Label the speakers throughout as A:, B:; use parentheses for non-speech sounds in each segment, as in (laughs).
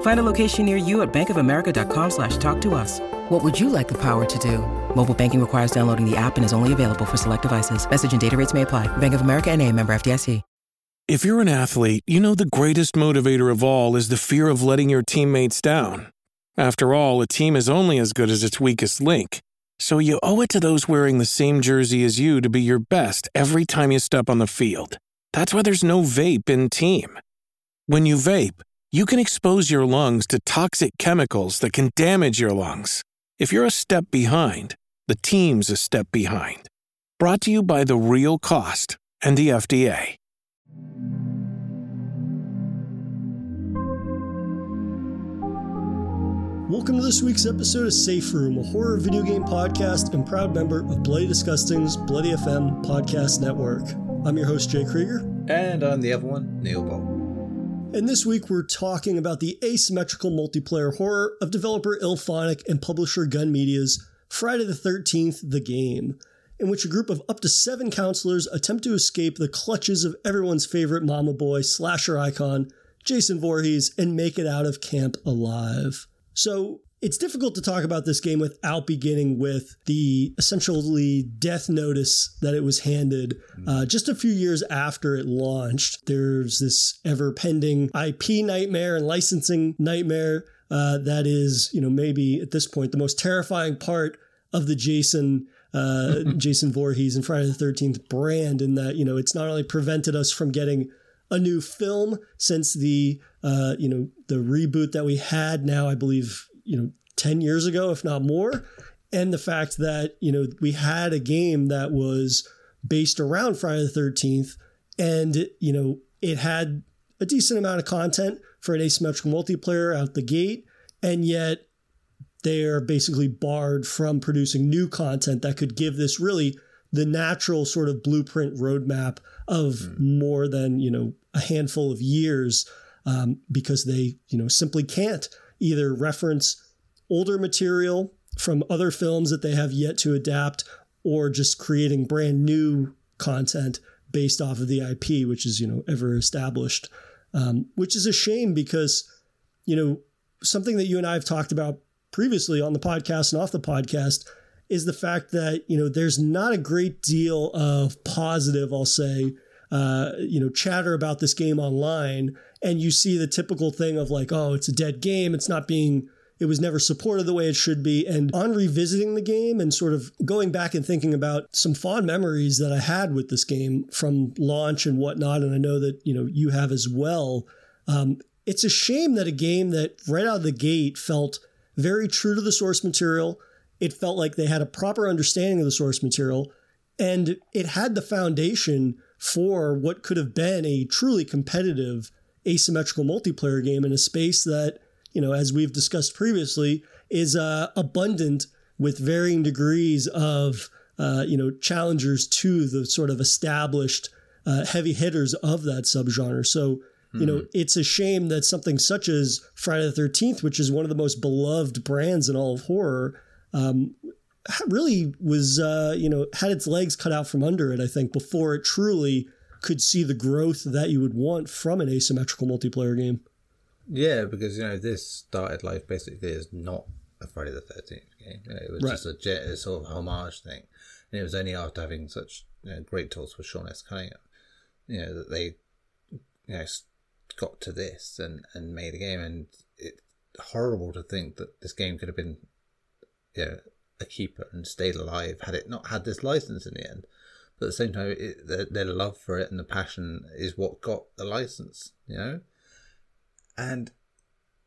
A: Find a location near you at bankofamerica.com slash talk to us. What would you like the power to do? Mobile banking requires downloading the app and is only available for select devices. Message and data rates may apply. Bank of America and a member FDIC.
B: If you're an athlete, you know the greatest motivator of all is the fear of letting your teammates down. After all, a team is only as good as its weakest link. So you owe it to those wearing the same jersey as you to be your best every time you step on the field. That's why there's no vape in team. When you vape, you can expose your lungs to toxic chemicals that can damage your lungs. If you're a step behind, the team's a step behind. Brought to you by The Real Cost and the FDA.
C: Welcome to this week's episode of Safe Room, a horror video game podcast and proud member of Bloody Disgusting's Bloody FM podcast network. I'm your host, Jay Krieger.
D: And I'm the other one, Neil Bolt.
C: And this week we're talking about the asymmetrical multiplayer horror of developer IllFonic and publisher Gun Media's Friday the 13th, The Game, in which a group of up to seven counselors attempt to escape the clutches of everyone's favorite mama boy slasher icon, Jason Voorhees, and make it out of camp alive. So it's difficult to talk about this game without beginning with the essentially death notice that it was handed uh, just a few years after it launched. There's this ever pending IP nightmare and licensing nightmare uh, that is, you know, maybe at this point the most terrifying part of the Jason. Uh, (laughs) Jason Voorhees and Friday the Thirteenth brand, in that you know it's not only prevented us from getting a new film since the uh, you know the reboot that we had now I believe you know 10 years ago if not more and the fact that you know we had a game that was based around Friday the 13th and you know it had a decent amount of content for an asymmetrical multiplayer out the gate and yet they are basically barred from producing new content that could give this really the natural sort of blueprint roadmap of mm. more than you know a handful of years um, because they you know simply can't either reference older material from other films that they have yet to adapt or just creating brand new content based off of the IP, which is you know ever established, um, which is a shame because you know something that you and I have talked about previously on the podcast and off the podcast is the fact that you know there's not a great deal of positive, I'll say, uh, you know, chatter about this game online, and you see the typical thing of like, oh, it's a dead game, it's not being it was never supported the way it should be. And on revisiting the game and sort of going back and thinking about some fond memories that I had with this game from launch and whatnot, and I know that you know you have as well. Um, it's a shame that a game that right out of the gate felt very true to the source material. It felt like they had a proper understanding of the source material, and it had the foundation for what could have been a truly competitive asymmetrical multiplayer game in a space that you know, as we've discussed previously, is uh, abundant with varying degrees of, uh, you know, challengers to the sort of established uh, heavy hitters of that subgenre. So, you know, mm-hmm. it's a shame that something such as Friday the 13th, which is one of the most beloved brands in all of horror, um, really was, uh, you know, had its legs cut out from under it, I think, before it truly could see the growth that you would want from an asymmetrical multiplayer game.
D: Yeah, because you know this started life basically as not a Friday the Thirteenth game. You know, it was right. just a, jet, a sort of homage thing, and it was only after having such you know, great tools with Sean S. Cunningham, you know, that they you know got to this and and made a game. And it's horrible to think that this game could have been, you know, a keeper and stayed alive had it not had this license in the end. But at the same time, it, their, their love for it and the passion is what got the license, you know? And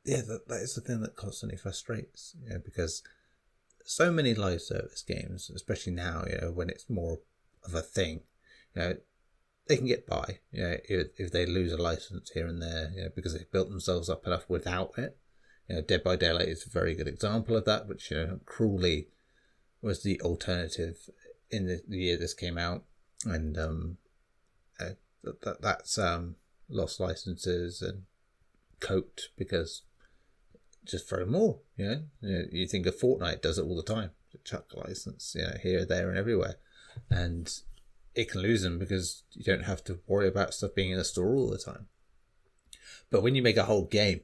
D: yeah, that, that is the thing that constantly frustrates, you know, because so many live service games, especially now, you know, when it's more of a thing, you know, they can get by, you know, if, if they lose a license here and there, you know, because they've built themselves up enough without it. You know, Dead by Daylight is a very good example of that, which, you know, cruelly was the alternative in the, the year this came out. And, um, uh, that, that, that's, um, lost licenses and coped because just throw more. You know, you, know, you think of Fortnite does it all the time. Chuck license, you know, here, there, and everywhere, and it can lose them because you don't have to worry about stuff being in the store all the time. But when you make a whole game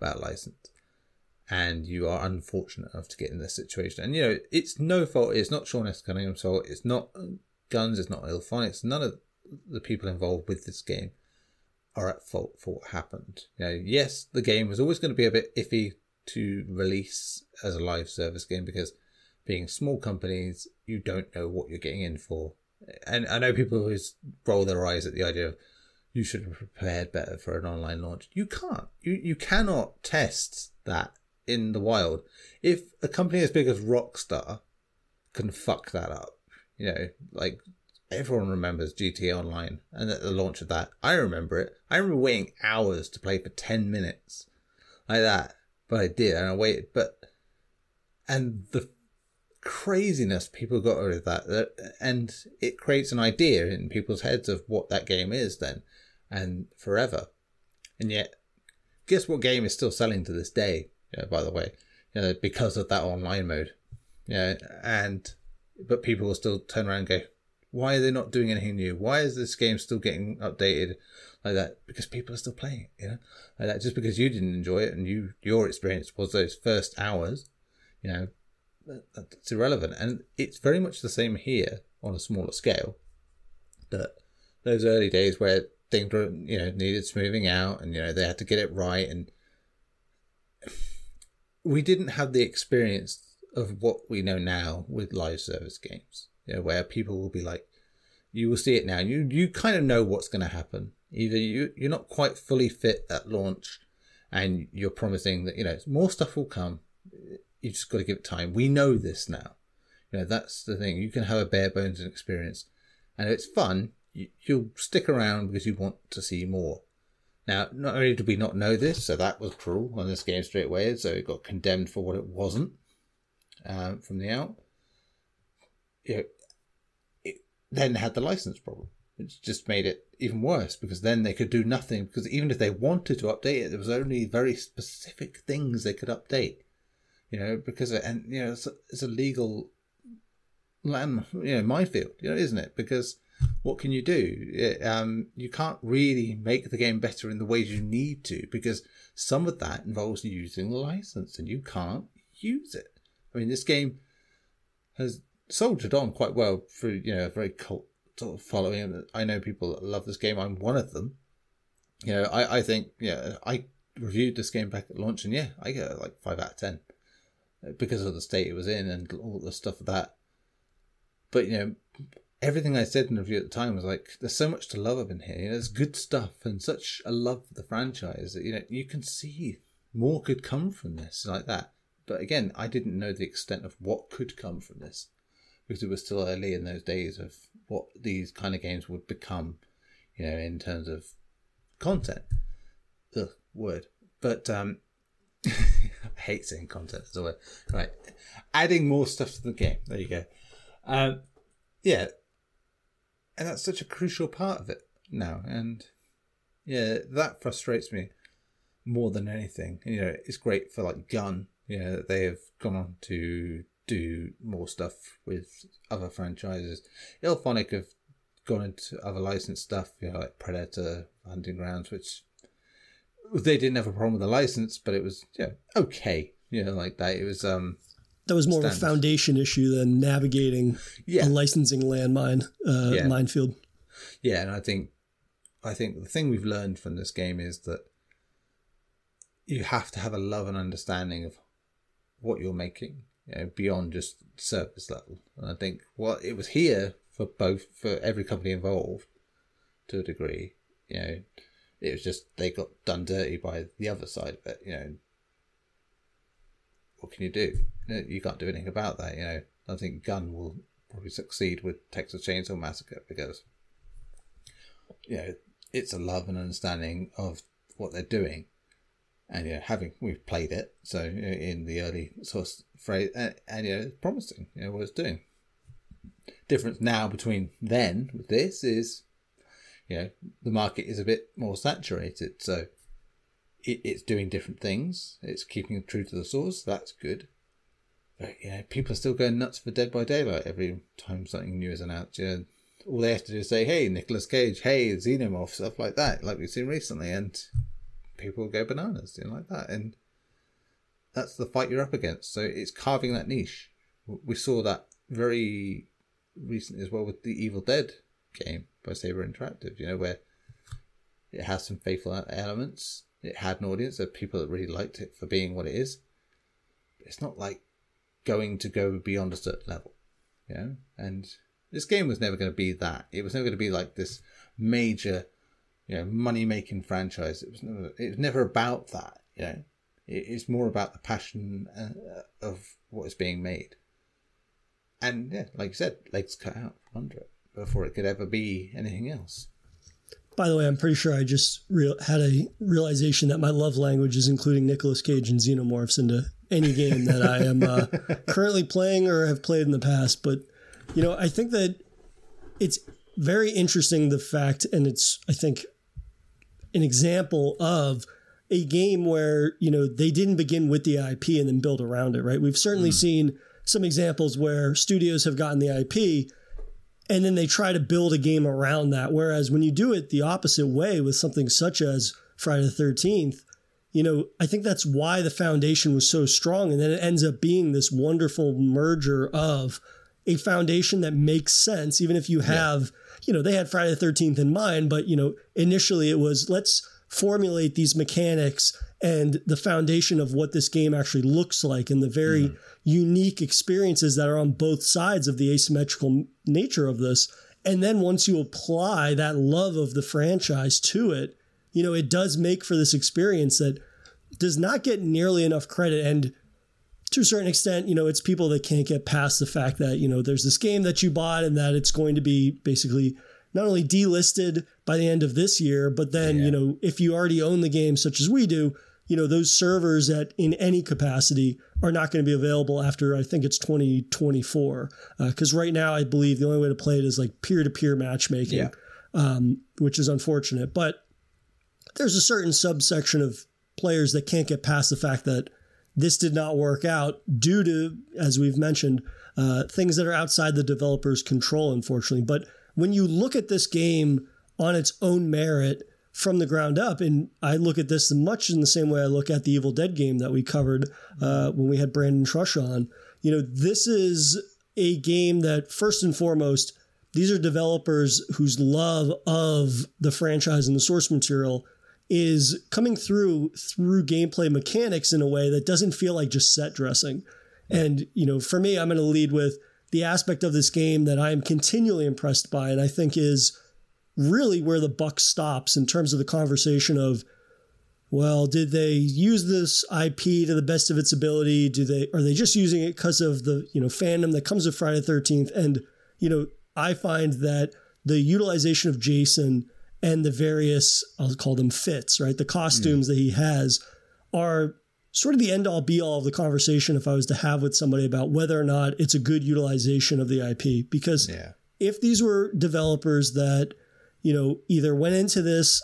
D: about license, and you are unfortunate enough to get in this situation, and you know it's no fault. It's not Sean S. Cunningham's fault. It's not Guns. It's not IllFonics. None of the people involved with this game are at fault for what happened. You know, yes, the game was always going to be a bit iffy to release as a live service game because being small companies, you don't know what you're getting in for. And I know people always roll their eyes at the idea of you should have prepared better for an online launch. You can't. You you cannot test that in the wild. If a company as big as Rockstar can fuck that up, you know, like everyone remembers GTA Online and at the launch of that, I remember it. I remember waiting hours to play for 10 minutes like that but I did, and I waited. But and the craziness people got out of that, and it creates an idea in people's heads of what that game is then, and forever. And yet, guess what game is still selling to this day? Yeah, by the way, you know, because of that online mode. Yeah, and but people will still turn around and go, why are they not doing anything new? Why is this game still getting updated? like that because people are still playing it, you know, like that. Just because you didn't enjoy it and you your experience was those first hours, you know, that's irrelevant. And it's very much the same here on a smaller scale. That those early days where things were, you know, needed smoothing out and you know they had to get it right, and we didn't have the experience of what we know now with live service games. You know, where people will be like, you will see it now. You you kind of know what's going to happen. Either you you're not quite fully fit at launch, and you're promising that you know more stuff will come. You just got to give it time. We know this now. You know that's the thing. You can have a bare bones experience, and if it's fun, you, you'll stick around because you want to see more. Now, not only did we not know this, so that was cruel on this game straight away, so it got condemned for what it wasn't um, from the out. You know, it then had the license problem which just made it even worse because then they could do nothing because even if they wanted to update it, there was only very specific things they could update. You know, because and you know it's a, it's a legal land, you know, minefield, you know, isn't it? Because what can you do? Um, you can't really make the game better in the ways you need to because some of that involves using the license and you can't use it. I mean, this game has soldiered on quite well through, you know, a very cult sort of following. I know people that love this game. I'm one of them. You know, I, I think, yeah, I reviewed this game back at launch and yeah, I get like 5 out of 10 because of the state it was in and all the stuff of that. But, you know, everything I said in the review at the time was like, there's so much to love up in here. You know, there's good stuff and such a love for the franchise that, you know, you can see more could come from this like that. But again, I didn't know the extent of what could come from this because it was still early in those days of what these kind of games would become, you know, in terms of content. The word, but um, (laughs) I hate saying content as a word. Right, adding more stuff to the game. There you go. Um, yeah, and that's such a crucial part of it now, and yeah, that frustrates me more than anything. You know, it's great for like Gun. You know, they have gone on to do more stuff with other franchises. IllFonic have gone into other licensed stuff, you know, like Predator, Hunting Grounds, which they didn't have a problem with the license, but it was yeah okay, you know, like that. It was um
C: that was more standard. of a foundation issue than navigating yeah. a licensing landmine uh, yeah. minefield.
D: Yeah, and I think I think the thing we've learned from this game is that you have to have a love and understanding of what you're making you know, beyond just surface level. And I think what it was here for both for every company involved to a degree. You know, it was just they got done dirty by the other side of it. You know, what can you do? You can't do anything about that. You know, I think Gun will probably succeed with Texas Chainsaw Massacre because you know it's a love and understanding of what they're doing, and you know having we've played it so you know, in the early source phrase and, and you know it's promising. You know what it's doing. Difference now between then with this is, you know, the market is a bit more saturated, so it, it's doing different things. It's keeping true to the source. That's good. But know, people are still going nuts for Dead by Daylight every time something new is announced. Know, all they have to do is say, "Hey, Nicolas Cage," "Hey, Xenomorph," stuff like that, like we've seen recently, and people go bananas, you know, like that. And that's the fight you're up against. So it's carving that niche. We saw that very recently as well with the Evil Dead game by Saber Interactive. You know, where it has some faithful elements. It had an audience of people that really liked it for being what it is. It's not like going to go beyond a certain level. You know? And this game was never going to be that. It was never going to be like this major, you know, money making franchise. It was never. It was never about that. You know, it, it's more about the passion uh, of what is being made. And yeah, like you said, legs cut out from under it before it could ever be anything else.
C: By the way, I'm pretty sure I just real, had a realization that my love language is including Nicolas Cage and xenomorphs into any game that I am uh, (laughs) currently playing or have played in the past. But you know, I think that it's very interesting the fact, and it's I think an example of a game where you know they didn't begin with the IP and then build around it. Right? We've certainly mm. seen some examples where studios have gotten the IP and then they try to build a game around that. Whereas when you do it the opposite way with something such as Friday the 13th, you know, I think that's why the foundation was so strong. And then it ends up being this wonderful merger of a foundation that makes sense, even if you have, yeah. you know, they had Friday the 13th in mind, but, you know, initially it was let's formulate these mechanics and the foundation of what this game actually looks like and the very mm-hmm. unique experiences that are on both sides of the asymmetrical nature of this. And then once you apply that love of the franchise to it, you know, it does make for this experience that does not get nearly enough credit. And to a certain extent, you know, it's people that can't get past the fact that, you know, there's this game that you bought and that it's going to be basically not only delisted by the end of this year, but then, yeah. you know, if you already own the game, such as we do, you know, those servers at in any capacity are not going to be available after I think it's 2024. Because uh, right now, I believe the only way to play it is like peer to peer matchmaking, yeah. um, which is unfortunate. But there's a certain subsection of players that can't get past the fact that this did not work out due to, as we've mentioned, uh, things that are outside the developer's control, unfortunately. But when you look at this game on its own merit from the ground up, and I look at this much in the same way I look at the Evil Dead game that we covered uh, when we had Brandon Trush on, you know, this is a game that first and foremost, these are developers whose love of the franchise and the source material is coming through through gameplay mechanics in a way that doesn't feel like just set dressing. And, you know, for me, I'm going to lead with the aspect of this game that I am continually impressed by, and I think is really where the buck stops in terms of the conversation of, well, did they use this IP to the best of its ability? Do they are they just using it because of the you know fandom that comes with Friday the Thirteenth? And you know, I find that the utilization of Jason and the various I'll call them fits, right? The costumes mm. that he has are sort of the end all be all of the conversation if I was to have with somebody about whether or not it's a good utilization of the IP. Because yeah. if these were developers that, you know, either went into this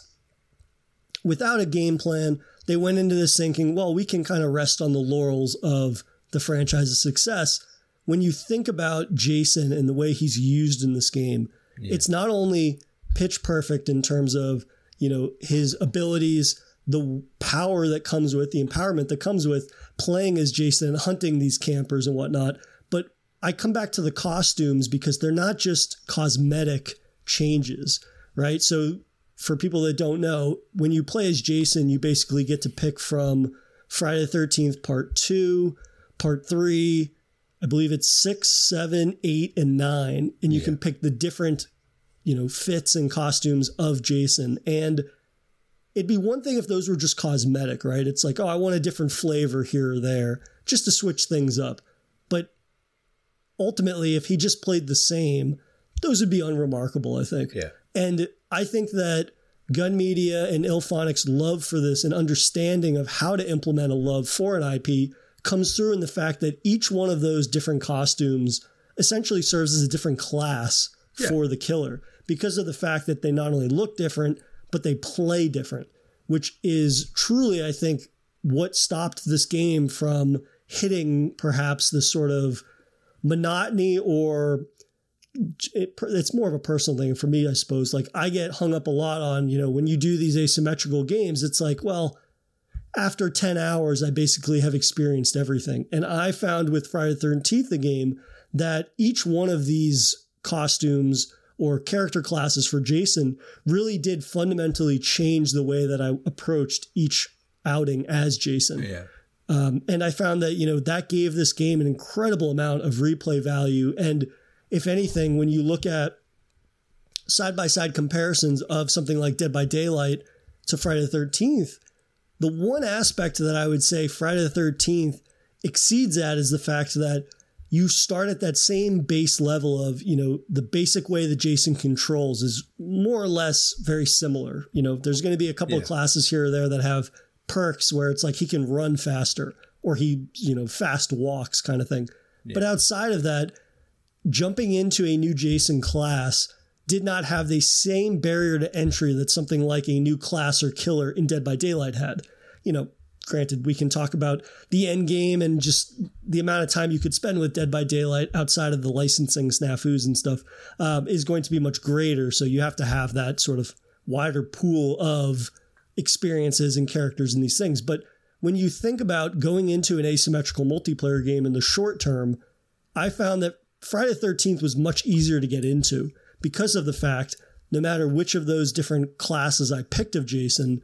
C: without a game plan, they went into this thinking, well, we can kind of rest on the laurels of the franchise's success. When you think about Jason and the way he's used in this game, yeah. it's not only pitch perfect in terms of, you know, his abilities the power that comes with the empowerment that comes with playing as Jason and hunting these campers and whatnot. But I come back to the costumes because they're not just cosmetic changes, right? So for people that don't know, when you play as Jason, you basically get to pick from Friday the 13th, part two, part three, I believe it's six, seven, eight, and nine, and you yeah. can pick the different, you know, fits and costumes of Jason. And it'd be one thing if those were just cosmetic, right? It's like, oh, I want a different flavor here or there, just to switch things up. But ultimately, if he just played the same, those would be unremarkable, I think.
D: Yeah.
C: And I think that Gun Media and IllFonic's love for this and understanding of how to implement a love for an IP comes through in the fact that each one of those different costumes essentially serves as a different class yeah. for the killer because of the fact that they not only look different, but they play different, which is truly, I think, what stopped this game from hitting perhaps the sort of monotony or it, it's more of a personal thing for me, I suppose. Like I get hung up a lot on, you know, when you do these asymmetrical games, it's like, well, after 10 hours, I basically have experienced everything. And I found with Friday the 13th, the game, that each one of these costumes or character classes for Jason really did fundamentally change the way that I approached each outing as Jason.
D: Yeah.
C: Um, and I found that, you know, that gave this game an incredible amount of replay value. And if anything, when you look at side by side comparisons of something like Dead by Daylight to Friday the 13th, the one aspect that I would say Friday the 13th exceeds that is the fact that you start at that same base level of, you know, the basic way that Jason controls is more or less very similar. You know, there's going to be a couple yeah. of classes here or there that have perks where it's like he can run faster or he, you know, fast walks kind of thing. Yeah. But outside of that, jumping into a new Jason class did not have the same barrier to entry that something like a new class or killer in Dead by Daylight had. You know, granted, we can talk about the end game and just the amount of time you could spend with Dead by Daylight outside of the licensing snafus and stuff um, is going to be much greater. So you have to have that sort of wider pool of experiences and characters in these things. But when you think about going into an asymmetrical multiplayer game in the short term, I found that Friday the 13th was much easier to get into because of the fact no matter which of those different classes I picked of Jason,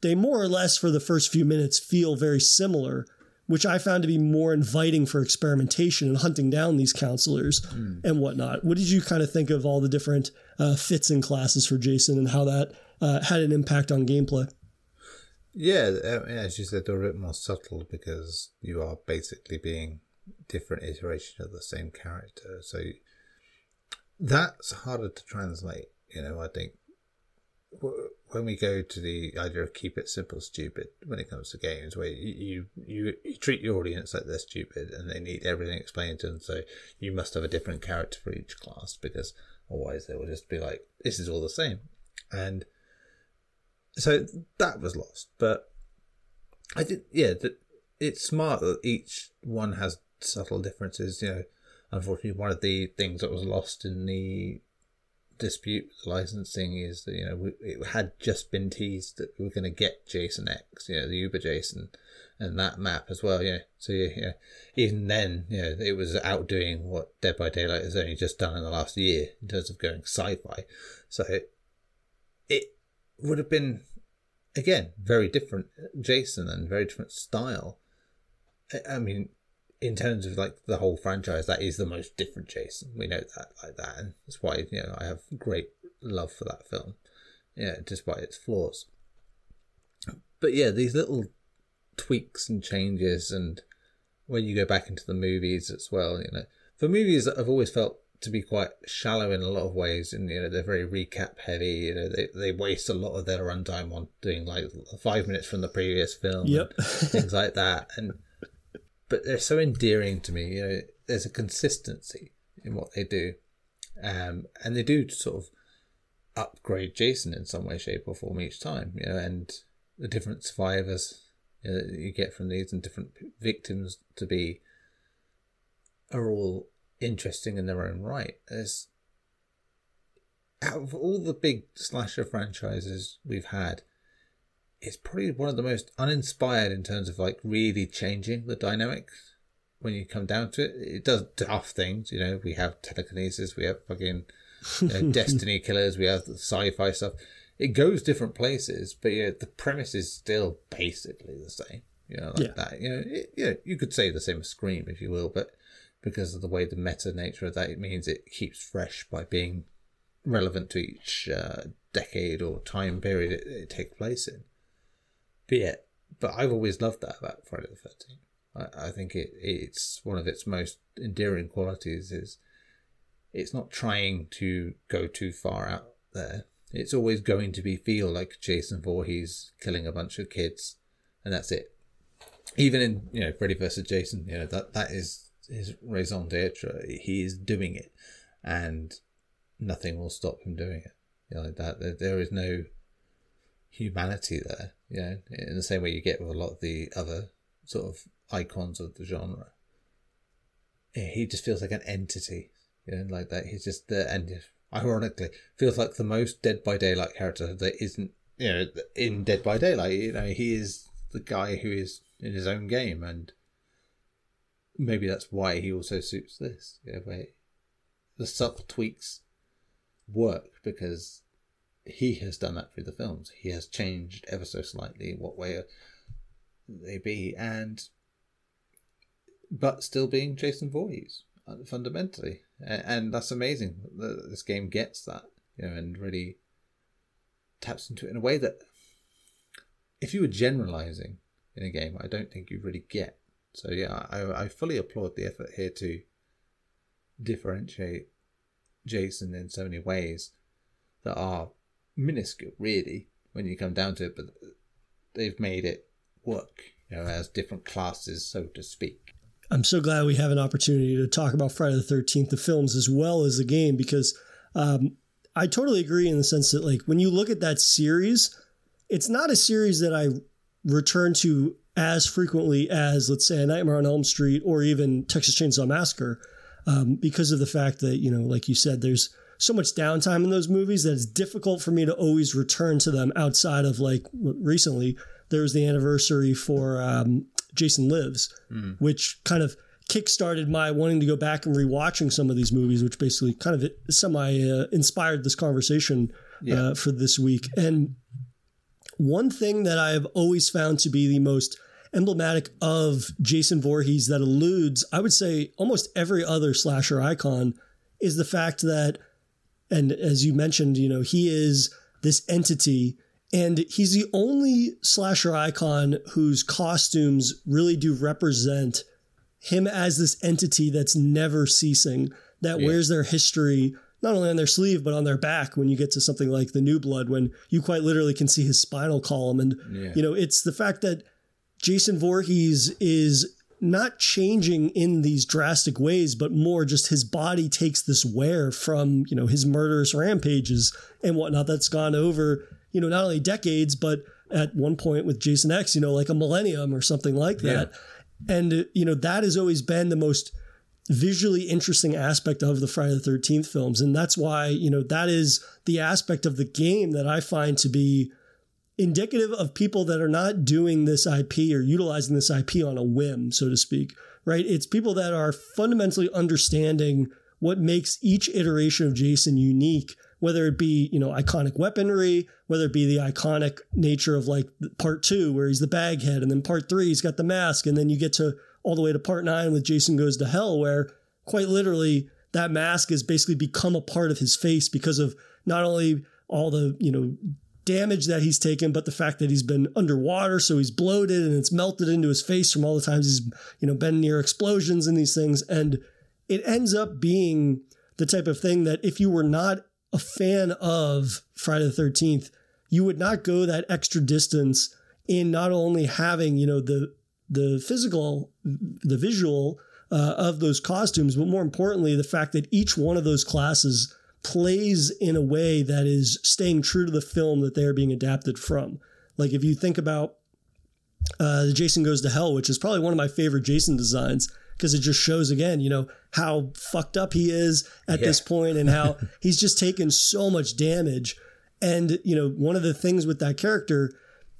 C: they more or less for the first few minutes feel very similar, which I found to be more inviting for experimentation and hunting down these counselors mm. and whatnot. What did you kind of think of all the different uh, fits and classes for Jason and how that uh, had an impact on gameplay?
D: Yeah, as you said, they're a bit more subtle because you are basically being different iteration of the same character. So that's harder to translate. You know, I think when we go to the idea of keep it simple, stupid, when it comes to games, where you, you you treat your audience like they're stupid and they need everything explained to them, so you must have a different character for each class because otherwise they will just be like, this is all the same, and so that was lost. But I did, yeah, it's smart that each one has subtle differences. You know, unfortunately, one of the things that was lost in the dispute with licensing is that you know we, it had just been teased that we are going to get Jason X, you know, the Uber Jason, and that map as well. Yeah, so yeah, yeah, even then, you know, it was outdoing what Dead by Daylight has only just done in the last year in terms of going sci-fi. So it, it would have been again very different Jason and very different style. I mean, in terms of like the whole franchise, that is the most different Jason. We know that like that, and that's why you know I have great love for that film. Yeah, despite its flaws. But yeah, these little tweaks and changes, and when you go back into the movies as well, you know, for movies that I've always felt to be quite shallow in a lot of ways, and you know they're very recap heavy. You know, they they waste a lot of their runtime on doing like five minutes from the previous film,
C: yep,
D: things like that, and (laughs) but they're so endearing to me. You know, there's a consistency in what they do, um, and they do sort of upgrade Jason in some way, shape, or form each time. You know, and the different survivors you, know, you get from these and different victims to be are all interesting in their own right. There's out of all the big slasher franchises we've had, it's probably one of the most uninspired in terms of like really changing the dynamics when you come down to it. It does tough things, you know. We have telekinesis, we have fucking you know, (laughs) destiny killers, we have sci-fi stuff. It goes different places, but yeah, the premise is still basically the same. You know, like yeah. that. You know, it, yeah, you could say the same as Scream if you will, but because of the way the meta nature of that. It means it keeps fresh by being relevant to each uh, decade or time period it, it takes place in. But yeah, but I've always loved that about Friday the Thirteenth. I, I think it it's one of its most endearing qualities is it's not trying to go too far out there. It's always going to be feel like Jason Voorhees killing a bunch of kids, and that's it. Even in you know Freddy versus Jason, you know that that is his raison d'être. He is doing it, and nothing will stop him doing it. You know, that there is no humanity there. Know, in the same way you get with a lot of the other sort of icons of the genre. He just feels like an entity, you know, like that. He's just the and ironically feels like the most Dead by Daylight character that isn't, you know, in Dead by Daylight. You know, he is the guy who is in his own game, and maybe that's why he also suits this. You know, where the subtle tweaks work because he has done that through the films. He has changed ever so slightly what way they be, and but still being Jason Voorhees uh, fundamentally, and that's amazing this game gets that, you know, and really taps into it in a way that if you were generalizing in a game, I don't think you really get. So yeah, I, I fully applaud the effort here to differentiate Jason in so many ways that are minuscule, really, when you come down to it, but they've made it work, you know, as different classes, so to speak.
C: I'm so glad we have an opportunity to talk about Friday the 13th, the films, as well as the game, because um, I totally agree in the sense that, like, when you look at that series, it's not a series that I return to as frequently as, let's say, A Nightmare on Elm Street or even Texas Chainsaw Massacre, um, because of the fact that, you know, like you said, there's so much downtime in those movies that it's difficult for me to always return to them outside of like recently there was the anniversary for um, Jason Lives, mm. which kind of kickstarted my wanting to go back and rewatching some of these movies, which basically kind of semi uh, inspired this conversation yeah. uh, for this week. And one thing that I've always found to be the most emblematic of Jason Voorhees that eludes, I would say, almost every other slasher icon is the fact that and as you mentioned, you know, he is this entity and he's the only slasher icon whose costumes really do represent him as this entity that's never ceasing, that yeah. wears their history not only on their sleeve but on their back when you get to something like the new blood when you quite literally can see his spinal column and yeah. you know it's the fact that Jason Voorhees is not changing in these drastic ways, but more just his body takes this wear from, you know, his murderous rampages and whatnot that's gone over, you know, not only decades, but at one point with Jason X, you know, like a millennium or something like that. Yeah. And, you know, that has always been the most visually interesting aspect of the Friday the 13th films. And that's why, you know, that is the aspect of the game that I find to be indicative of people that are not doing this IP or utilizing this IP on a whim, so to speak, right? It's people that are fundamentally understanding what makes each iteration of Jason unique, whether it be, you know, iconic weaponry, whether it be the iconic nature of like part two, where he's the baghead, and then part three, he's got the mask, and then you get to all the way to part nine with Jason Goes to Hell, where quite literally that mask has basically become a part of his face because of not only all the, you know, damage that he's taken, but the fact that he's been underwater, so he's bloated and it's melted into his face from all the times he's, you know, been near explosions and these things. And it ends up being the type of thing that if you were not a fan of Friday the 13th, you would not go that extra distance in not only having, you know, the the physical, the visual uh, of those costumes, but more importantly, the fact that each one of those classes plays in a way that is staying true to the film that they're being adapted from. Like if you think about uh, Jason Goes to Hell, which is probably one of my favorite Jason designs because it just shows again, you know, how fucked up he is at yeah. this point and how (laughs) he's just taken so much damage. And, you know, one of the things with that character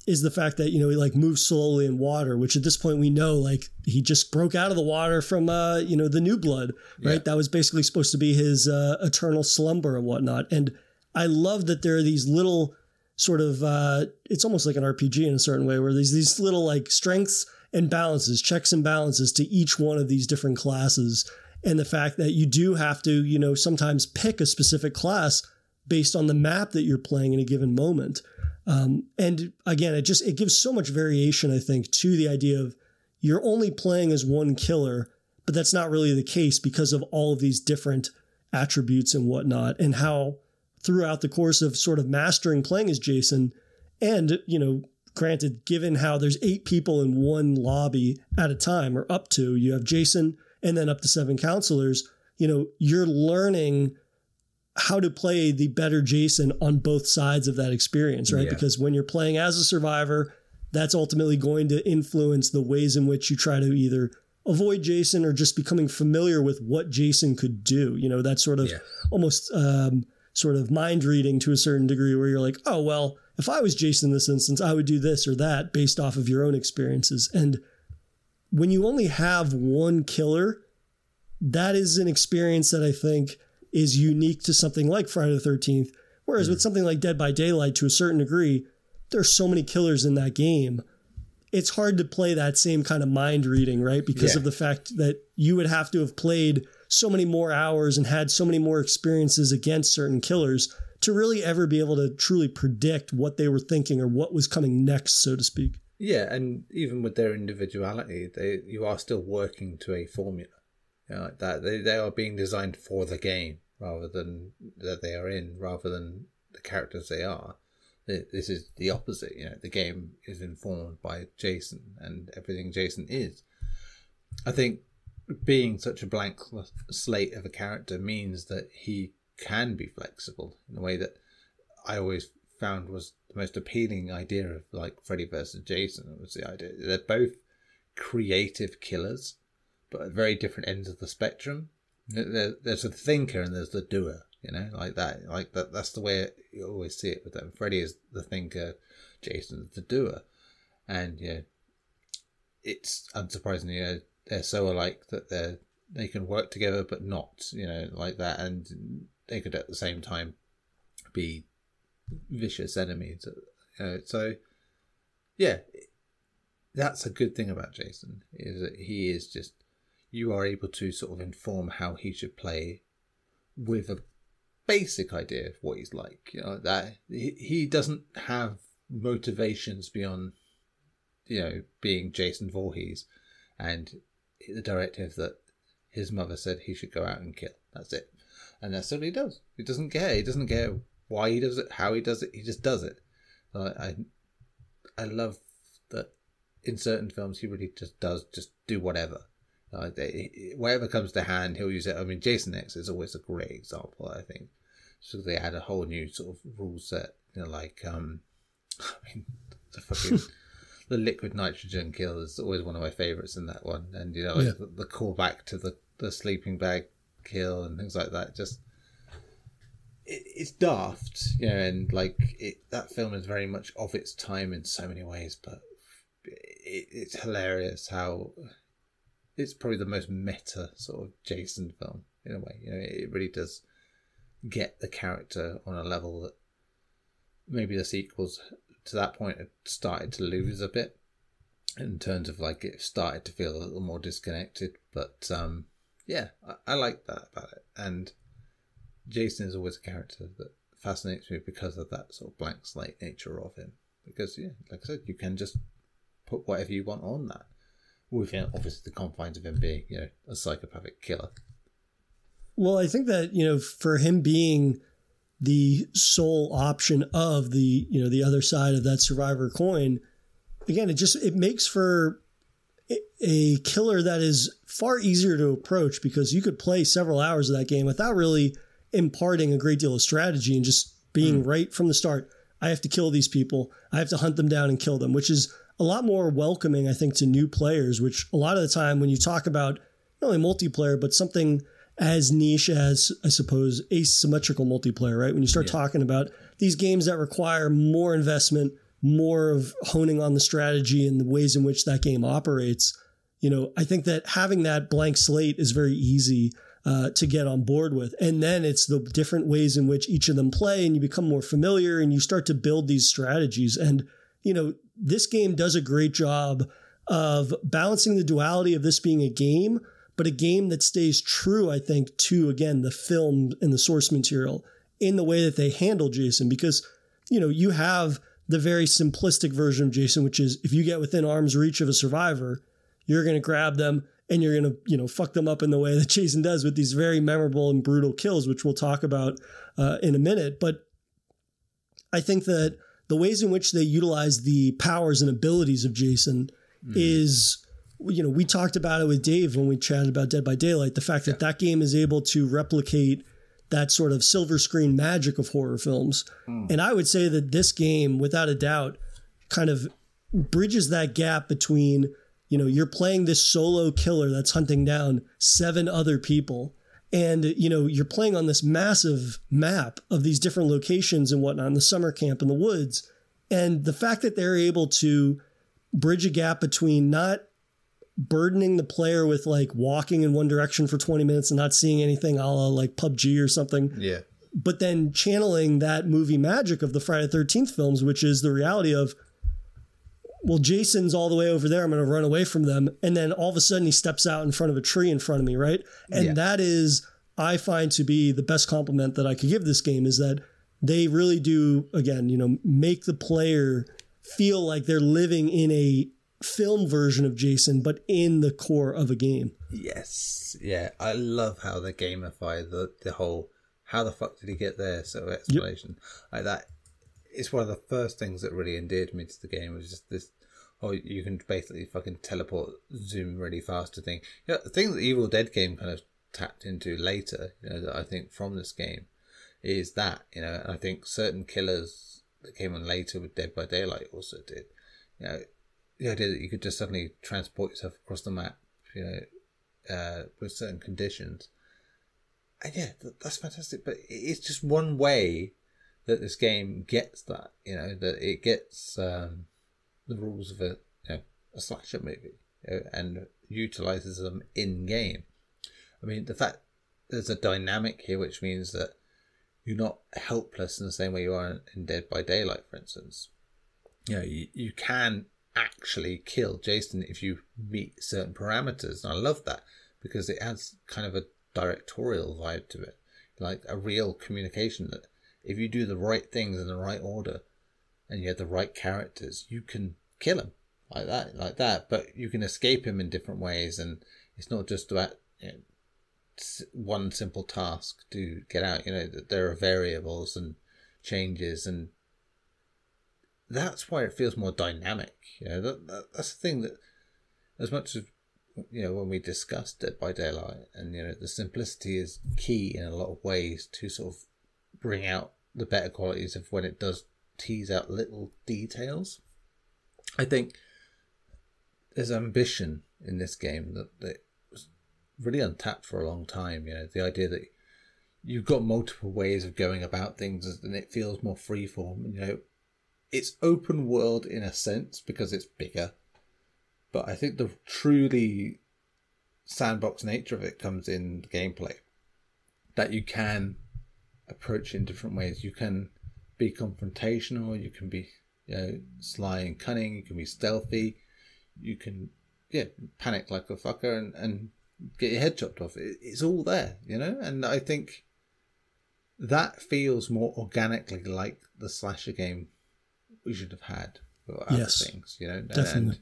C: is the fact that you know he like moves slowly in water which at this point we know like he just broke out of the water from uh you know the new blood right yeah. that was basically supposed to be his uh, eternal slumber and whatnot and i love that there are these little sort of uh it's almost like an rpg in a certain way where there's these little like strengths and balances checks and balances to each one of these different classes and the fact that you do have to, you know, sometimes pick a specific class based on the map that you're playing in a given moment. Um, and again, it just it gives so much variation, I think, to the idea of you're only playing as one killer, but that's not really the case because of all of these different attributes and whatnot, and how throughout the course of sort of mastering playing as Jason, and you know, granted, given how there's eight people in one lobby at a time, or up to, you have Jason and then up to seven counselors, you know, you're learning how to play the better Jason on both sides of that experience, right? Yeah. Because when you're playing as a survivor, that's ultimately going to influence the ways in which you try to either avoid Jason or just becoming familiar with what Jason could do. You know, that sort of yeah. almost um, sort of mind reading to a certain degree where you're like, oh, well, if I was Jason in this instance, I would do this or that based off of your own experiences. And when you only have one killer, that is an experience that I think is unique to something like Friday the 13th. Whereas mm with something like Dead by Daylight, to a certain degree, there's so many killers in that game. It's hard to play that same kind of mind reading, right? Because yeah. of the fact that you would have to have played so many more hours and had so many more experiences against certain killers to really ever be able to truly predict what they were thinking or what was coming next, so to speak.
D: Yeah, and even with their individuality, they you are still working to a formula. You know, like that. They they are being designed for the game rather than that they are in, rather than the characters they are. This is the opposite. You know, the game is informed by Jason and everything Jason is. I think being such a blank slate of a character means that he can be flexible in a way that I always found was the most appealing idea of like Freddy versus Jason was the idea they're both creative killers, but very different ends of the spectrum. there's a thinker and there's the doer, you know, like that. Like that. That's the way you always see it with them. Freddy is the thinker, Jason is the doer, and yeah, it's unsurprisingly you know, they're so alike that they're they can work together, but not you know like that, and they could at the same time be vicious enemies. Uh, so, yeah, that's a good thing about Jason is that he is just you are able to sort of inform how he should play with a basic idea of what he's like. You know that he, he doesn't have motivations beyond you know being Jason Voorhees and the directive that his mother said he should go out and kill. That's it, and that's what he does. He doesn't care. He doesn't care why he does it, how he does it. He just does it. I, I love that in certain films he really just does just do whatever. Uh, they, whatever comes to hand, he'll use it. I mean, Jason X is always a great example. I think so. They had a whole new sort of rule set. You know, like um, (laughs) I mean, the fucking (laughs) the liquid nitrogen kill is always one of my favorites in that one. And you know, like yeah. the, the callback to the the sleeping bag kill and things like that. Just it, it's daft, you know, and like it, that film is very much of its time in so many ways, but it, it's hilarious how it's probably the most meta sort of Jason film in a way. You know, it really does get the character on a level that maybe the sequels to that point had started to lose a bit in terms of like it started to feel a little more disconnected. But um, yeah, I, I like that about it, and Jason is always a character that fascinates me because of that sort of blank slate nature of him. Because yeah, like I said, you can just put whatever you want on that, within obviously the confines of him being you know a psychopathic killer.
C: Well, I think that you know for him being the sole option of the you know the other side of that survivor coin, again, it just it makes for a killer that is far easier to approach because you could play several hours of that game without really imparting a great deal of strategy and just being mm. right from the start. I have to kill these people. I have to hunt them down and kill them, which is a lot more welcoming, I think, to new players. Which a lot of the time, when you talk about not only multiplayer, but something as niche as, I suppose, asymmetrical multiplayer, right? When you start yeah. talking about these games that require more investment, more of honing on the strategy and the ways in which that game operates, you know, I think that having that blank slate is very easy uh, to get on board with. And then it's the different ways in which each of them play, and you become more familiar and you start to build these strategies. And, you know, this game does a great job of balancing the duality of this being a game, but a game that stays true, I think, to again the film and the source material in the way that they handle Jason. Because, you know, you have the very simplistic version of Jason, which is if you get within arm's reach of a survivor, you're going to grab them and you're going to, you know, fuck them up in the way that Jason does with these very memorable and brutal kills, which we'll talk about uh, in a minute. But I think that the ways in which they utilize the powers and abilities of Jason mm. is you know, we talked about it with Dave when we chatted about Dead by Daylight, the fact that that game is able to replicate that sort of silver screen magic of horror films. Mm. And I would say that this game, without a doubt, kind of bridges that gap between, you know, you're playing this solo killer that's hunting down seven other people. And, you know, you're playing on this massive map of these different locations and whatnot in the summer camp in the woods. And the fact that they're able to bridge a gap between not burdening the player with like walking in one direction for 20 minutes and not seeing anything a la like PUBG or something.
D: Yeah.
C: But then channeling that movie magic of the Friday 13th films, which is the reality of, well, Jason's all the way over there. I'm going to run away from them. And then all of a sudden he steps out in front of a tree in front of me, right? And yeah. that is, I find to be the best compliment that I could give this game is that they really do, again, you know, make the player feel like they're living in a film version of Jason, but in the core of a game.
D: Yes, yeah, I love how they gamify the the whole how the fuck did he get there sort of explanation yep. like that. It's one of the first things that really endeared me to the game was just this. Oh, you can basically fucking teleport, zoom really fast to thing. Yeah, the thing that the Evil Dead game kind of tapped into later, you know, that I think from this game is that, you know, and I think certain killers that came on later with Dead by Daylight also did. You know, the idea that you could just suddenly transport yourself across the map, you know, uh, with certain conditions. And yeah, that's fantastic. But it's just one way that this game gets that, you know, that it gets um, the rules of a, you know, a slasher movie you know, and utilizes them in game. I mean, the fact there's a dynamic here, which means that you're not helpless in the same way you are in Dead by Daylight, for instance. You know, you, you can actually kill Jason if you meet certain parameters. And I love that because it adds kind of a directorial vibe to it, like a real communication that if you do the right things in the right order and you have the right characters, you can kill him like that, like that. But you can escape him in different ways, and it's not just about you know, one simple task to get out. You know, there are variables and changes and that's why it feels more dynamic. You know, that, that, that's the thing that, as much as you know, when we discussed Dead by Daylight, and you know, the simplicity is key in a lot of ways to sort of bring out the better qualities of when it does tease out little details. I think there's ambition in this game that, that was really untapped for a long time. You know, the idea that you've got multiple ways of going about things and it feels more freeform. You know, it's open world in a sense because it's bigger, but I think the truly sandbox nature of it comes in the gameplay. That you can approach in different ways. You can be confrontational. You can be you know, sly and cunning. You can be stealthy. You can yeah panic like a fucker and and get your head chopped off. It, it's all there, you know. And I think that feels more organically like the slasher game we should have had for other yes, things, you know.
C: Definitely. And,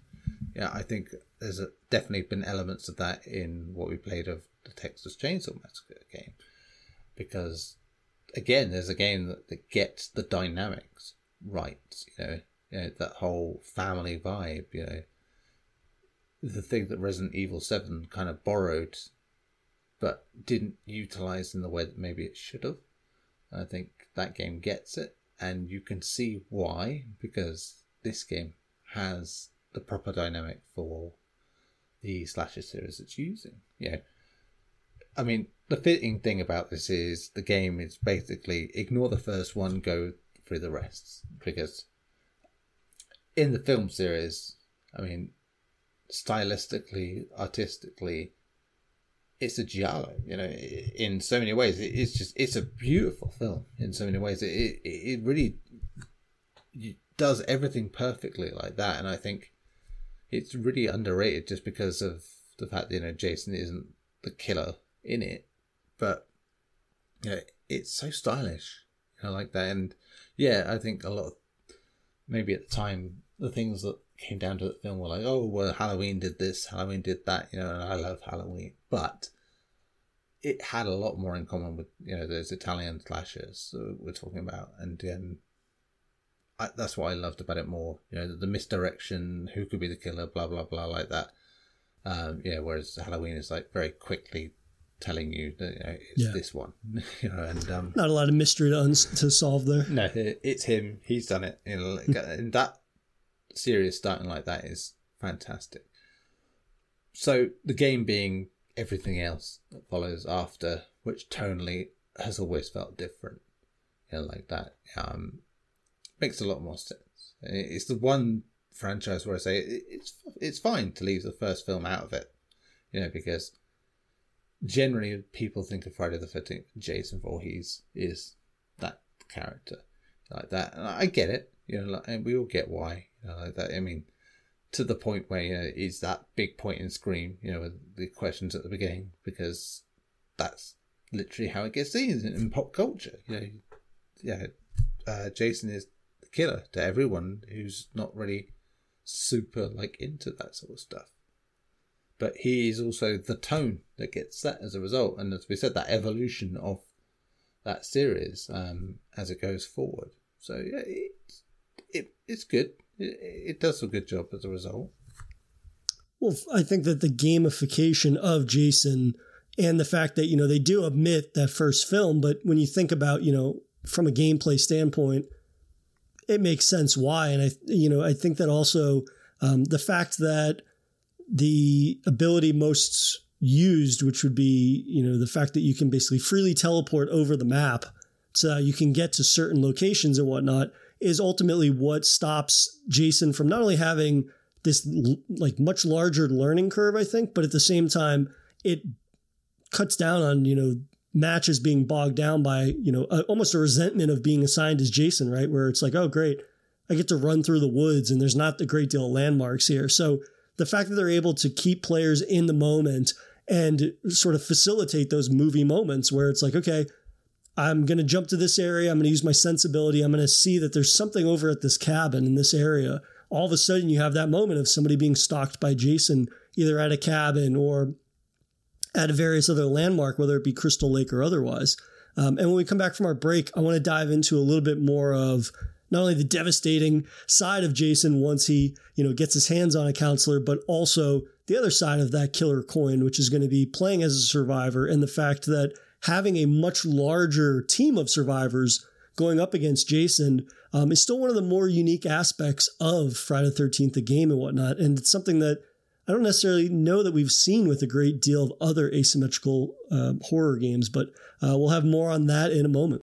D: yeah, I think there's a, definitely been elements of that in what we played of the Texas Chainsaw Massacre game, because again, there's a game that, that gets the dynamics right. You know, you know that whole family vibe. You know, the thing that Resident Evil Seven kind of borrowed, but didn't utilize in the way that maybe it should have. I think that game gets it and you can see why because this game has the proper dynamic for the slasher series it's using. Yeah, I mean the fitting thing about this is the game is basically ignore the first one, go through the rest because in the film series, I mean, stylistically, artistically, it's a giallo, you know, in so many ways. It's just, it's a beautiful film in so many ways. It, it, really does everything perfectly like that. And I think it's really underrated just because of the fact that, you know, Jason isn't the killer in it, but you know, it's so stylish, know, like that. And yeah, I think a lot of maybe at the time the things that came down to the film were like, oh, well, Halloween did this, Halloween did that, you know, and I love Halloween, but it had a lot more in common with you know those Italian slashers we're talking about, and um, I, that's what I loved about it more. You know, the, the, misdirection, who could be the killer, blah blah blah, like that. Um, yeah, whereas Halloween is like very quickly telling you that you know, it's yeah. this one, (laughs) you know, and um,
C: not a lot of mystery to, uns- to solve there.
D: No, it's him. He's done it. You know, (laughs) and that series starting like that is fantastic. So the game being everything else that follows after, which tonally has always felt different, you know, like that, um, makes a lot more sense. It's the one franchise where I say it's it's fine to leave the first film out of it, you know, because generally people think of Friday the Thirteenth, Jason Voorhees is that character like that, and I get it, you know, and we all get why, you know, like that. I mean, to the point where you know, is that big point in Scream, you know, the questions at the beginning, because that's literally how it gets seen in pop culture. You know, yeah, uh, Jason is the killer to everyone who's not really super like into that sort of stuff. But he is also the tone that gets set as a result, and as we said, that evolution of that series um, as it goes forward. So yeah, it, it it's good it, does a good job as a result.
C: Well, I think that the gamification of Jason and the fact that, you know, they do admit that first film, but when you think about, you know, from a gameplay standpoint, it makes sense why. And I, you know, I think that also um, the fact that the ability most used, which would be, you know, the fact that you can basically freely teleport over the map so uh, you can get to certain locations and whatnot is ultimately what stops Jason from not only having this like much larger learning curve, I think, but at the same time, it cuts down on, you know, matches being bogged down by, you know, a, almost a resentment of being assigned as Jason, right? Where it's like, oh, great, I get to run through the woods and there's not a great deal of landmarks here. So the fact that they're able to keep players in the moment and sort of facilitate those movie moments where it's like, okay, I'm going to jump to this area. I'm going to use my sensibility. I'm going to see that there's something over at this cabin in this area. All of a sudden, you have that moment of somebody being stalked by Jason, either at a cabin or at a various other landmark, whether it be Crystal Lake or otherwise. Um, and when we come back from our break, I want to dive into a little bit more of not only the devastating side of Jason once he, you know, gets his hands on a counselor, but also the other side of that killer coin, which is going to be playing as a survivor and the fact that having a much larger team of survivors going up against Jason um, is still one of the more unique aspects of Friday the 13th, the game and whatnot. And it's something that I don't necessarily know that we've seen with a great deal of other asymmetrical uh, horror games, but uh, we'll have more on that in a moment.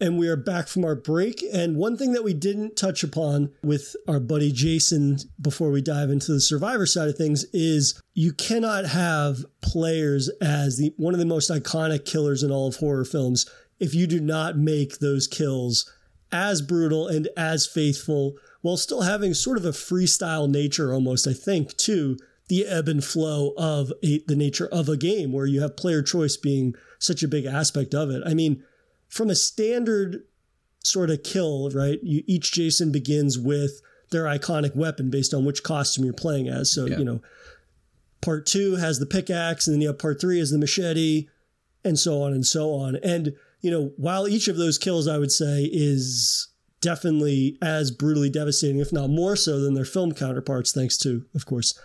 C: And we are back from our break. And one thing that we didn't touch upon with our buddy Jason before we dive into the survivor side of things is you cannot have players as the one of the most iconic killers in all of horror films if you do not make those kills as brutal and as faithful while still having sort of a freestyle nature almost, I think, to the ebb and flow of a, the nature of a game where you have player choice being such a big aspect of it. I mean, from a standard sort of kill, right? You, each Jason begins with their iconic weapon based on which costume you're playing as. So, yeah. you know, part two has the pickaxe, and then you have part three is the machete, and so on and so on. And, you know, while each of those kills, I would say, is definitely as brutally devastating, if not more so than their film counterparts, thanks to, of course,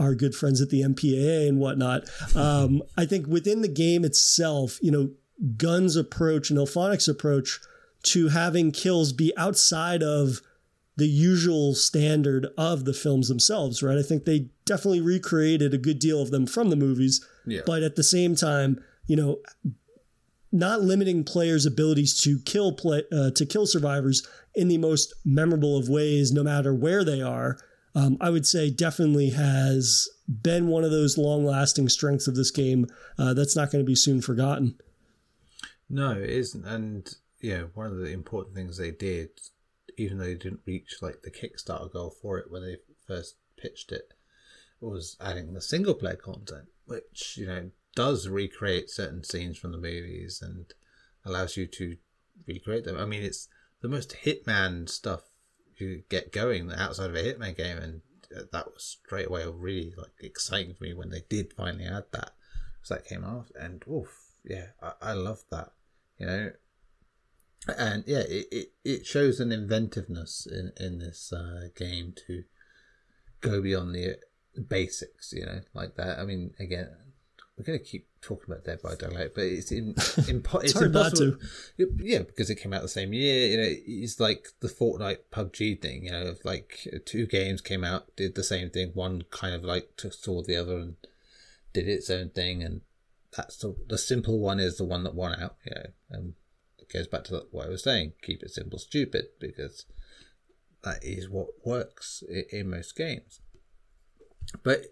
C: our good friends at the MPAA and whatnot. Um, I think within the game itself, you know, Gun's approach and IllFonic's approach to having kills be outside of the usual standard of the films themselves, right? I think they definitely recreated a good deal of them from the movies,
D: Yeah.
C: but at the same time, you know, not limiting players' abilities to kill play uh, to kill survivors in the most memorable of ways, no matter where they are. Um, I would say definitely has been one of those long-lasting strengths of this game uh, that's not going to be soon forgotten.
D: No, it isn't. And yeah, one of the important things they did, even though they didn't reach like the Kickstarter goal for it when they first pitched it, was adding the single player content, which you know does recreate certain scenes from the movies and allows you to recreate them. I mean, it's the most Hitman stuff you get going outside of a Hitman game, and uh, that was straight away really like exciting for me when they did finally add that because that came out, and oof, yeah, I, I love that, you know. And yeah, it, it, it shows an inventiveness in, in this uh, game to go beyond the basics, you know, like that. I mean, again, we're going to keep talking about Dead by Daylight, but it's in, (laughs) impo- it's,
C: not
D: impossible. Yeah, because it came out the same year. You know, it's like the Fortnite PUBG thing. You know, of like two games came out, did the same thing. One kind of like took saw the other and did its own thing, and that's the the simple one is the one that won out. You know, and it goes back to what I was saying: keep it simple, stupid, because that is what works in, in most games. But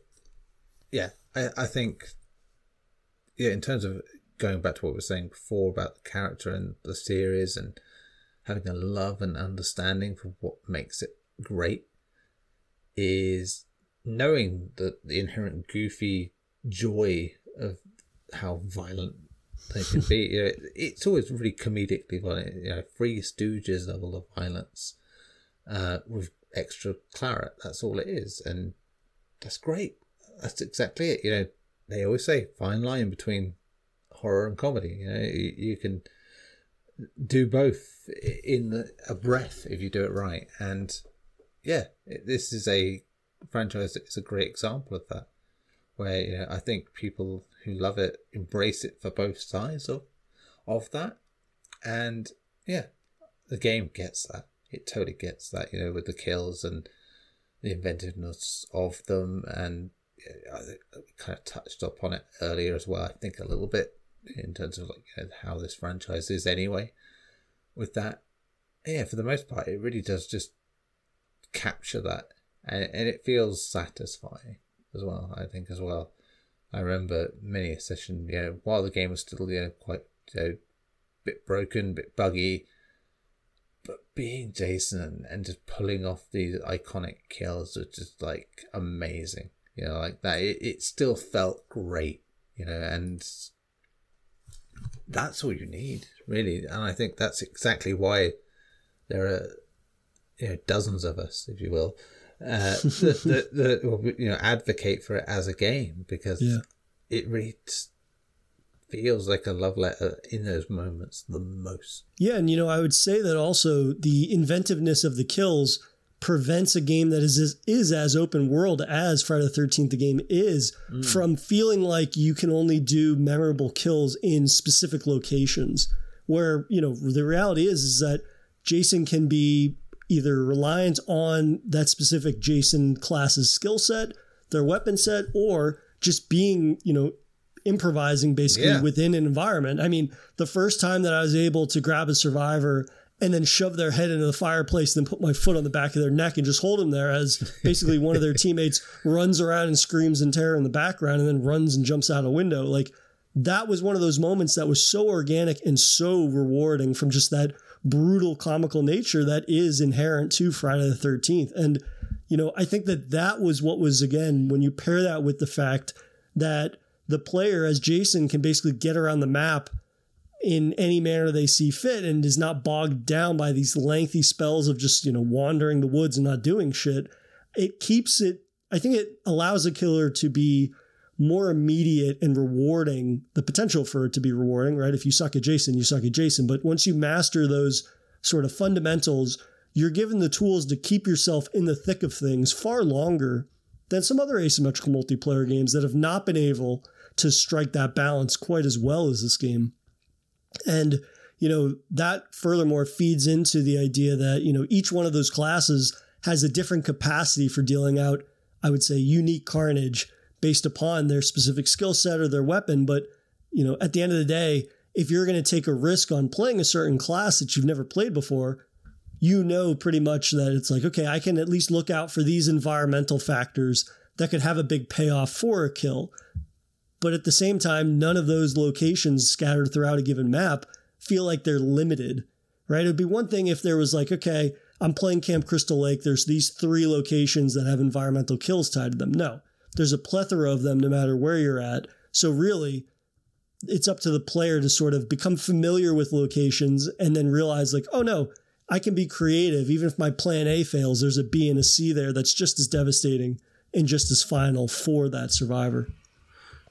D: yeah, I, I think yeah, in terms of going back to what we were saying before about the character and the series and having a love and understanding for what makes it great is knowing that the inherent goofy joy of how violent they can be. (laughs) you know, it's always really comedically violent. You know, Three Stooges level of violence uh, with extra claret. That's all it is, and that's great. That's exactly it. You know, they always say fine line between horror and comedy. You know, you, you can do both in the, a breath if you do it right. And yeah, it, this is a franchise that is a great example of that. Where you know, I think people who love it embrace it for both sides of of that, and yeah, the game gets that. It totally gets that. You know, with the kills and the inventiveness of them, and I kind of touched upon it earlier as well. I think a little bit in terms of like you know, how this franchise is anyway. With that, yeah, for the most part, it really does just capture that, and and it feels satisfying as well. I think as well. I remember many a session, you know, while the game was still you know quite you know, bit broken, bit buggy, but being Jason and, and just pulling off these iconic kills was just like amazing you know, like that. It, it still felt great, you know, and that's all you need, really. And I think that's exactly why there are, you know, dozens of us, if you will, uh, the the that you know advocate for it as a game because
C: Yeah.
D: it really t- feels like a love letter in those moments the most.
C: Yeah, and you know, I would say that also the inventiveness of the kills prevents a game that is is, is as open world as Friday the Thirteenth the game is from feeling like you can only do memorable kills in specific locations. Where you know the reality is is that Jason can be either reliant on that specific Jason class's skill set, their weapon set, or just being you know improvising basically
D: Yeah.
C: within an environment. I mean, the first time that I was able to grab a survivor and then shove their head into the fireplace, and then put my foot on the back of their neck and just hold them there as basically one of their (laughs) teammates runs around and screams in terror in the background and then runs and jumps out a window. Like that was one of those moments that was so organic and so rewarding from just that brutal comical nature that is inherent to Friday the 13th. And, you know, I think that that was what was, again, when you pair that with the fact that the player, as Jason, can basically get around the map in any manner they see fit and is not bogged down by these lengthy spells of just, you know, wandering the woods and not doing shit. It keeps it, I think it allows a killer to be more immediate and rewarding, the potential for it to be rewarding, right? If you suck at Jason, you suck at Jason. But once you master those sort of fundamentals, you're given the tools to keep yourself in the thick of things far longer than some other asymmetrical multiplayer games that have not been able to strike that balance quite as well as this game. And, you know, that furthermore feeds into the idea that, you know, each one of those classes has a different capacity for dealing out, I would say, unique carnage based upon their specific skill set or their weapon. But, you know, at the end of the day, if you're going to take a risk on playing a certain class that you've never played before, you know pretty much that it's like, okay, I can at least look out for these environmental factors that could have a big payoff for a kill. But at the same time, none of those locations scattered throughout a given map feel like they're limited, right? It would be one thing if there was like, okay, I'm playing Camp Crystal Lake. There's these three locations that have environmental kills tied to them. No, there's a plethora of them no matter where you're at. So really, it's up to the player to sort of become familiar with locations and then realize like, oh no, I can be creative. Even if my plan A fails, there's a B and a C there that's just as devastating and just as final for that survivor.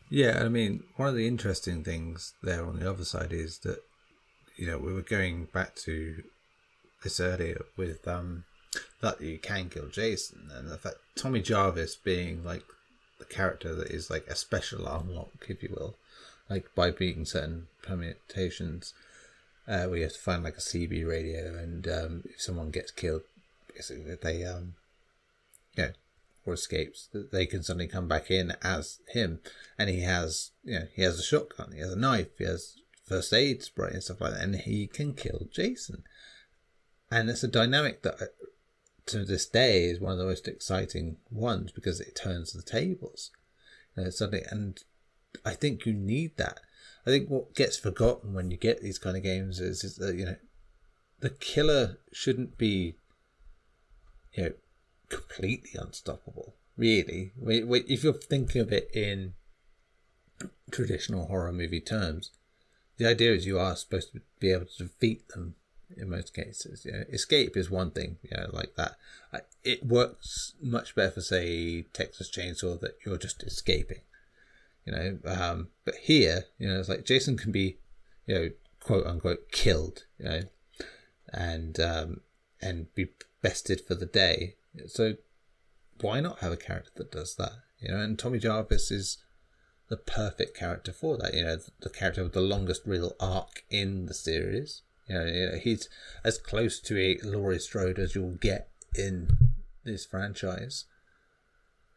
D: Yeah, I mean, one of the interesting things there on the other side is that, you know, we were going back to this earlier with um, that you can kill Jason and the fact Tommy Jarvis being like the character that is like a special unlock, if you will, like by beating certain permutations uh, where you have to find like a CB radio, and um, if someone gets killed, basically they um, yeah, or escapes, they can suddenly come back in as him, and he has you know he has a shotgun, he has a knife, he has first aid spray and stuff like that, and he can kill Jason, and it's a dynamic that to this day is one of the most exciting ones because it turns the tables. Uh, suddenly, and I think you need that. I think what gets forgotten when you get these kind of games is, is that you know the killer shouldn't be you know completely unstoppable. Really, if you're thinking of it in traditional horror movie terms, the idea is you are supposed to be able to defeat them in most cases. Yeah, escape is one thing, know, like that. It works much better for say Texas Chainsaw that you're just escaping you know. Um, but here, you know, it's like Jason can be, you know, quote unquote killed, you know, and um, and be bested for the day. So why not have a character that does that? You know, and Tommy Jarvis is the perfect character for that. You know, the character with the longest real arc in the series. You know, he's as close to a Laurie Strode as you'll get in this franchise.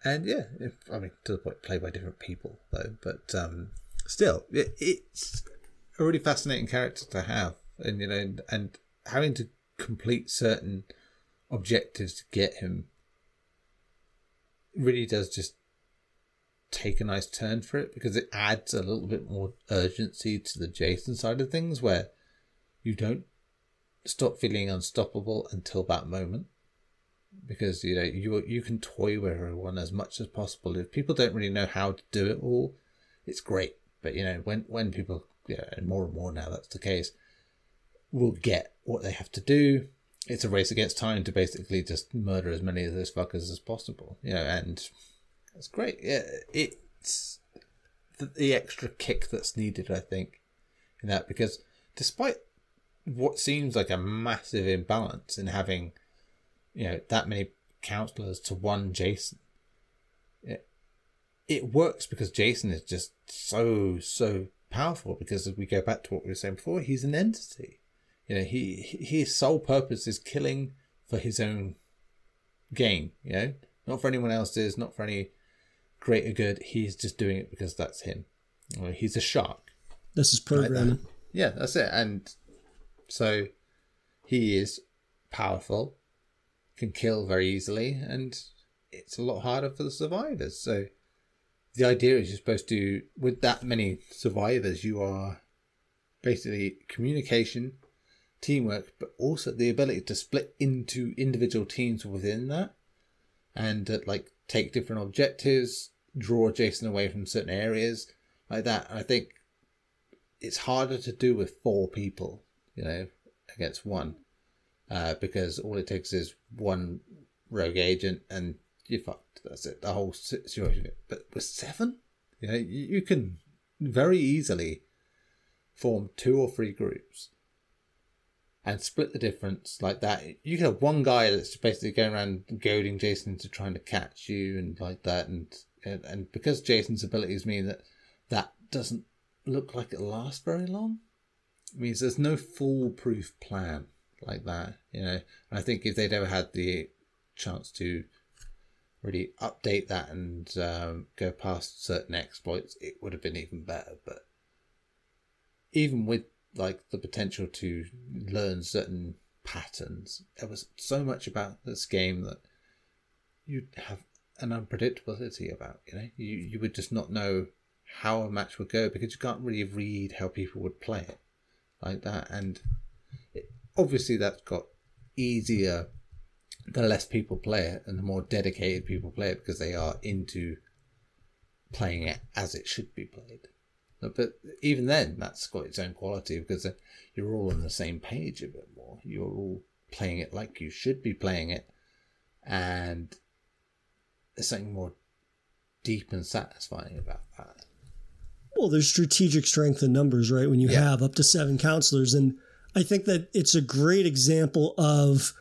D: And yeah, if, I mean to the point, played by different people though, but um, still, it, it's a really fascinating character to have, and you know, and, and having to complete certain objectives to get him really does just take a nice turn for it because it adds a little bit more urgency to the Jason side of things where you don't stop feeling unstoppable until that moment because you know you you can toy with everyone as much as possible. If people don't really know how to do it all, it's great. But you know when when people yeah, and more and more now that's the case, will get what they have to do. It's a race against time to basically just murder as many of those fuckers as possible. You know, and it's great. Yeah, it's the, the extra kick that's needed, I think, in that because despite what seems like a massive imbalance in having you know that many counselors to one Jason. It, it works because Jason is just so so powerful. Because as we go back to what we were saying before, he's an entity. You know, he his sole purpose is killing for his own gain. You know, not for anyone else's, not for any greater good. He's just doing it because that's him. he's a shark.
C: This is programming. Like
D: yeah, that's it. And so he is powerful can kill very easily, and it's a lot harder for the survivors. So the idea is you're supposed to, with that many survivors, you are basically communication, teamwork, but also the ability to split into individual teams within that, and uh, like take different objectives, draw Jason away from certain areas, like that. I think it's harder to do with four people, you know, against one uh, because all it takes is one rogue agent and you're fucked. That's it. The whole situation. But with seven, you know, you can very easily form two or three groups and split the difference like that. You can have one guy that's basically going around goading Jason into trying to catch you and like that, and and, and because Jason's abilities mean that that doesn't look like it lasts very long. Means there's no foolproof plan like that. You know, I think if they'd ever had the chance to really update that and um, go past certain exploits, it would have been even better. But even with like the potential to learn certain patterns, there was so much about this game that you'd have an unpredictability about. You know, you you would just not know how a match would go because you can't really read how people would play it like that. And it, obviously, that's got easier the less people play it and the more dedicated people play it because they are into playing it as it should be played. But even then, that's got its own quality because you're all on the same page a bit more. You're all playing it like you should be playing it, and there's something more deep and satisfying about that.
C: Well, there's strategic strength in numbers, right? When you yeah. have up to seven counselors. And I think that it's a great example of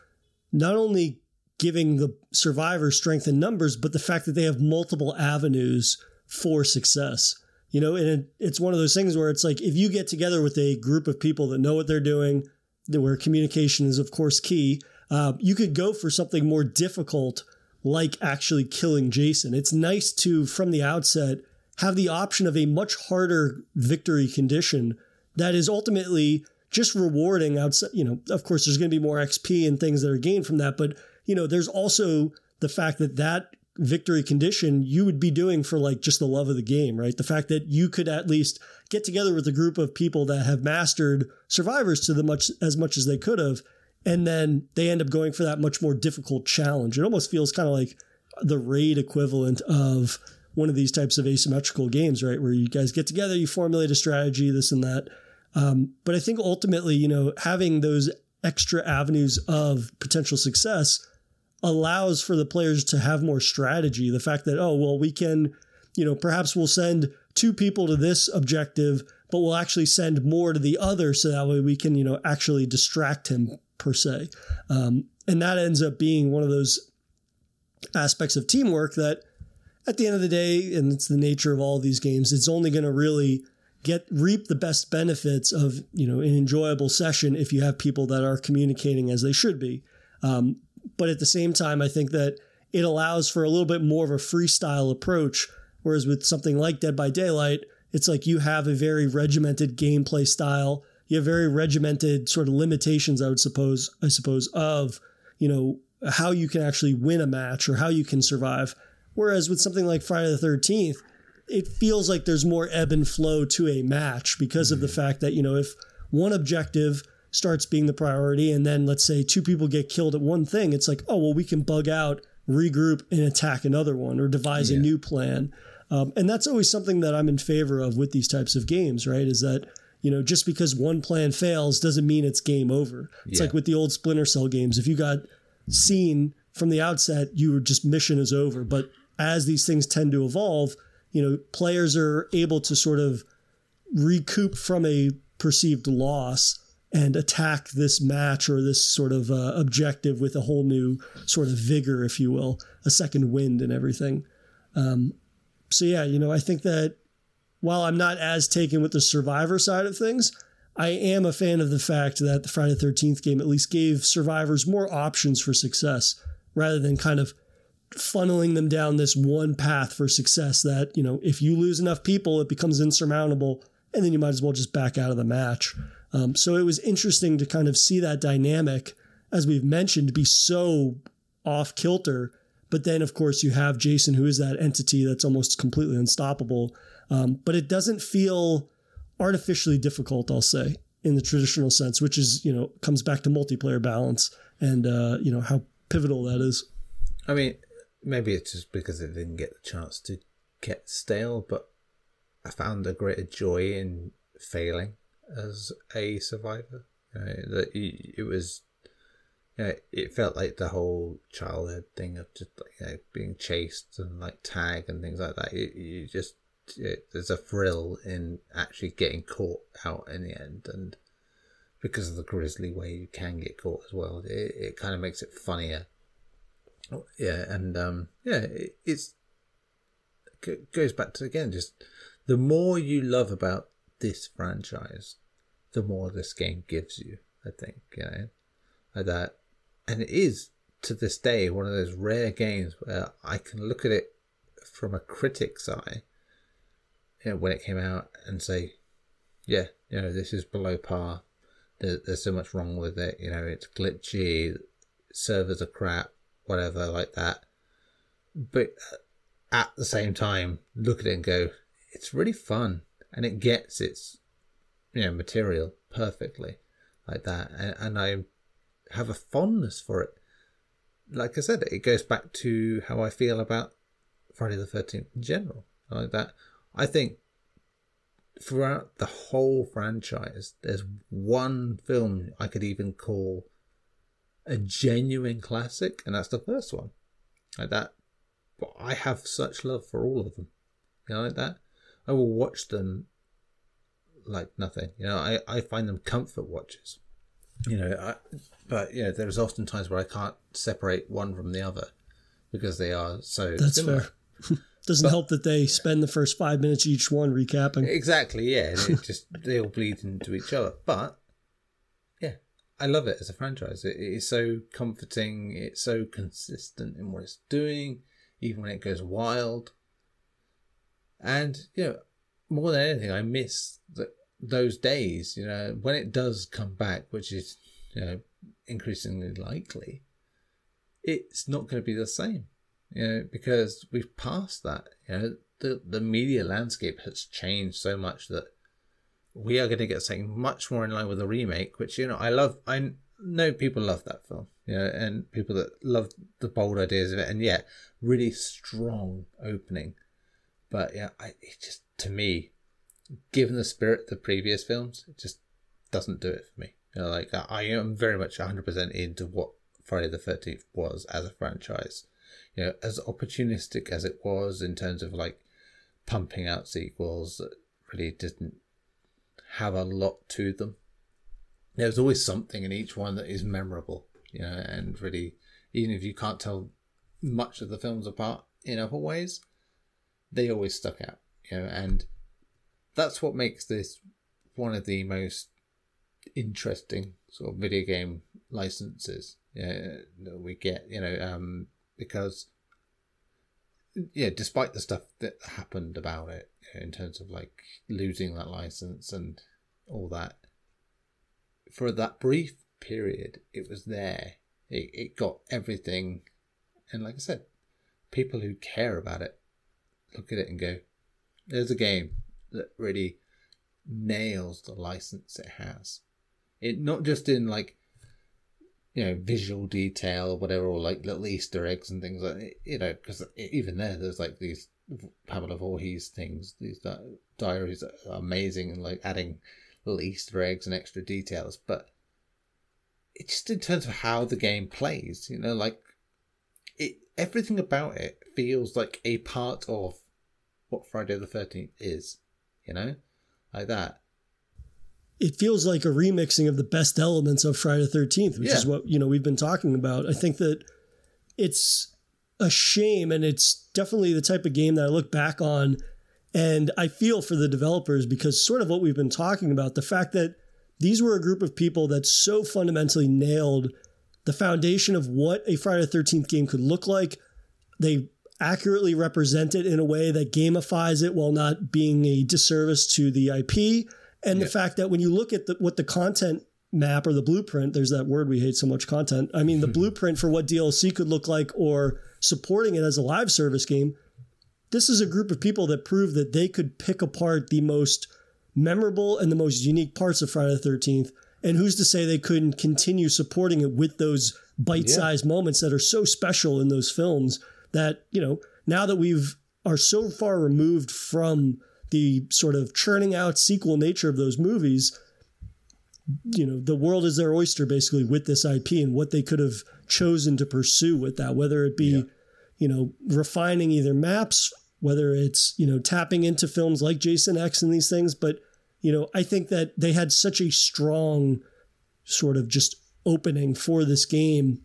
C: not only giving the survivor strength in numbers, but the fact that they have multiple avenues for success. You know, and it, it's one of those things where it's like if you get together with a group of people that know what they're doing, where communication is, of course, key, uh, you could go for something more difficult like actually killing Jason. It's nice to, from the outset, have the option of a much harder victory condition that is ultimately just rewarding outside you know of course there's going to be more xp and things that are gained from that but you know there's also the fact that that victory condition you would be doing for like just the love of the game right? The fact that you could at least get together with a group of people that have mastered survivors to the much as much as they could have and then they end up going for that much more difficult challenge. It almost feels kind of like the raid equivalent of one of these types of asymmetrical games, right? Where you guys get together, you formulate a strategy, this and that. Um, but I think ultimately, you know, having those extra avenues of potential success allows for the players to have more strategy. The fact that, oh, well, we can, you know, perhaps we'll send two people to this objective, but we'll actually send more to the other so that way we can, you know, actually distract him per se. Um, and that ends up being one of those aspects of teamwork that at the end of the day, and it's the nature of all these games, it's only going to really get reap the best benefits of you know an enjoyable session if you have people that are communicating as they should be. Um, but at the same time, I think that it allows for a little bit more of a freestyle approach. Whereas with something like Dead by Daylight, it's like you have a very regimented gameplay style. You have very regimented sort of limitations, I would suppose, I suppose, of, you know, how you can actually win a match or how you can survive. Whereas with something like Friday the 13th, it feels like there's more ebb and flow to a match because mm-hmm. of the mm-hmm. fact that, you know, if one objective starts being the priority and then let's say two people get killed at one thing, it's like, oh, well, we can bug out, regroup, and attack another one or devise yeah. a new plan. Um, and that's always something that I'm in favor of with these types of games, right? Is that, you know, just because one plan fails doesn't mean it's game over. It's yeah. like with the old Splinter Cell games. If you got seen from the outset, you were just mission is over. But as these things tend to evolve, you know, players are able to sort of recoup from a perceived loss and attack this match or this sort of uh, objective with a whole new sort of vigor, if you will, a second wind and everything. Um, so yeah, you know, I think that while I'm not as taken with the survivor side of things, I am a fan of the fact that the Friday the 13th game at least gave survivors more options for success rather than kind of funneling them down this one path for success that, you know, if you lose enough people, it becomes insurmountable and then you might as well just back out of the match. Um, so it was interesting to kind of see that dynamic, as we've mentioned, be so off kilter. But then, of course, you have Jason, who is that entity that's almost completely unstoppable. Um, but it doesn't feel artificially difficult, I'll say, in the traditional sense, which is, you know, comes back to multiplayer balance and, uh, you know, how pivotal that is.
D: I mean, maybe it's just because it didn't get the chance to get stale, but I found a greater joy in failing as a survivor. You know, that it was, you know, it felt like the whole childhood thing of just like, you know, being chased and like tag and things like that. You, you just it, there's a thrill in actually getting caught out in the end, and because of the grisly way you can get caught as well, it, it kind of makes it funnier yeah, and um, yeah, it, it's it goes back to again just the more you love about this franchise, the more this game gives you. I think you know like that, and it is to this day one of those rare games where I can look at it from a critic's eye, you know, when it came out and say, yeah, you know, this is below par. There, there's so much wrong with it. You know, it's glitchy, servers are crap, whatever like that. But at the same time, look at it and go, it's really fun, and it gets its, you know, material perfectly like that, and, and I have a fondness for it. Like I said, it goes back to how I feel about Friday the Thirteenth in general, like that. I think throughout the whole franchise, there's one film I could even call a genuine classic, and that's the first one. Like that. But I have such love for all of them. You know, like that. I will watch them like nothing. You know, I, I find them comfort watches. You know, I, but you know, there's often times where I can't separate one from the other because they are so
C: That's
D: similar.
C: fair. (laughs) Doesn't
D: But-
C: help that they spend the first five minutes each one recapping.
D: Exactly, yeah. It just they all bleed into each other. But yeah, I love it as a franchise. It, it is so comforting. It's so consistent in what it's doing, even when it goes wild. And you know, more than anything, I miss the, those days. You know, when it does come back, which is you know increasingly likely, it's not going to be the same. You know, because we've passed that. You know, the the media landscape has changed so much that we are going to get something much more in line with a remake. Which you know, I love. I know people love that film. You know, and people that love the bold ideas of it, and yeah, really strong opening. But yeah, I it just to me, given the spirit of the previous films, it just doesn't do it for me. You know, like I, I am very much 100% into what Friday the 13th was as a franchise. You know, as opportunistic as it was in terms of like pumping out sequels that really didn't have a lot to them. There's always something in each one that is memorable, you know, and really, even if you can't tell much of the films apart in other ways, they always stuck out, you know, and that's what makes this one of the most interesting sort of video game licenses yeah, that we get, you know, um, because yeah, despite the stuff that happened about it you know, in terms of like losing that license and all that, for that brief period, it was there. It, it got everything, and like I said, people who care about it look at it and go, "There's a game that really nails the license it has." It not just in like you know visual detail whatever, or like little Easter eggs and things like you know because even there, there's like these Pamela Voorhees things, these di- diaries are amazing and like adding little Easter eggs and extra details, but it just in terms of how the game plays, you know, like it everything about it feels like a part of what Friday the Thirteenth is, you know, like that.
C: It feels like a remixing of the best elements of Friday the 13th, which is what, you know, we've been talking about. I think that it's a shame and it's definitely the type of game that I look back on and I feel for the developers because sort of what we've been talking about, the fact that these were a group of people that so fundamentally nailed the foundation of what a Friday the 13th game could look like. They accurately represent it in a way that gamifies it while not being a disservice to the IP. And the fact that when you look at the, what the content map or the blueprint, there's that word we hate so much content. I mean, the (laughs) blueprint for what DLC could look like or supporting it as a live service game, this is a group of people that prove that they could pick apart the most memorable and the most unique parts of Friday the 13th. And who's to say they couldn't continue supporting it with those bite sized moments that are so special in those films that, you know, now that we've are so far removed from the sort of churning out sequel nature of those movies, you know, the world is their oyster basically with this IP and what they could have chosen to pursue with that, whether it be, you know, refining either maps, whether it's, you know, tapping into films like Jason X and these things. But, you know, I think that they had such a strong sort of just opening for this game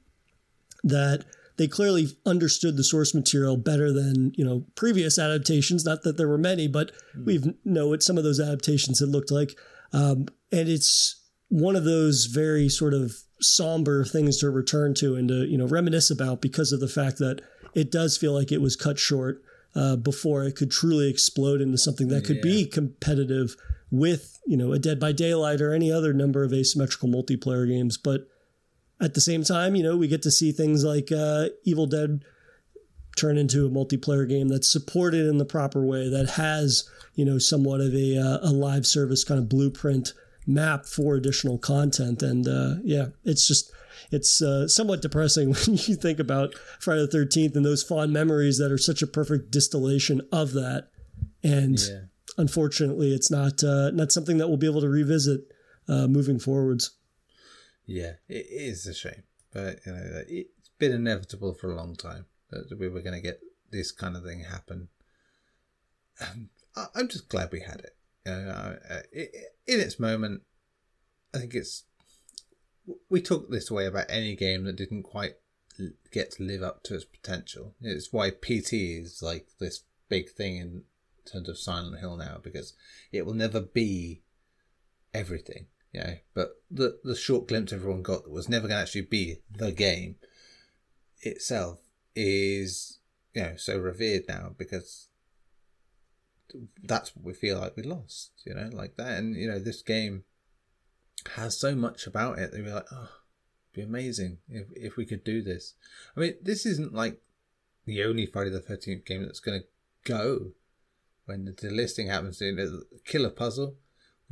C: that they clearly understood the source material better than you know previous adaptations not that there were many but we know what some of those adaptations had looked like Um, and it's one of those very sort of somber things to return to and to you know reminisce about because of the fact that it does feel like it was cut short uh, before it could truly explode into something that could yeah. be competitive with you know a Dead by Daylight or any other number of asymmetrical multiplayer games. But at the same time, you know we get to see things like uh, Evil Dead turn into a multiplayer game that's supported in the proper way that has you know somewhat of a, uh, a live service kind of blueprint map for additional content and uh, yeah it's just it's uh, somewhat depressing (laughs) when you think about Friday the 13th and those fond memories that are such a perfect distillation of that. And yeah. unfortunately, it's not uh, not something that we'll be able to revisit uh, moving forwards.
D: Yeah, it is a shame, but you know it's been inevitable for a long time that we were going to get this kind of thing happen. Um, I'm just glad we had it. You know, in its moment, I think it's we talk this way about any game that didn't quite get to live up to its potential. It's why PT is like this big thing in terms of Silent Hill now because it will never be everything, you know. But the the short glimpse everyone got that was never going to actually be the game itself is you know so revered now because that's what we feel like we lost, you know, like that. And you know, this game has so much about it. They'd be like, oh, it'd be amazing if, if we could do this. I mean, this isn't like the only Friday the 13th game that's going to go when the delisting happens. In the Killer Puzzle,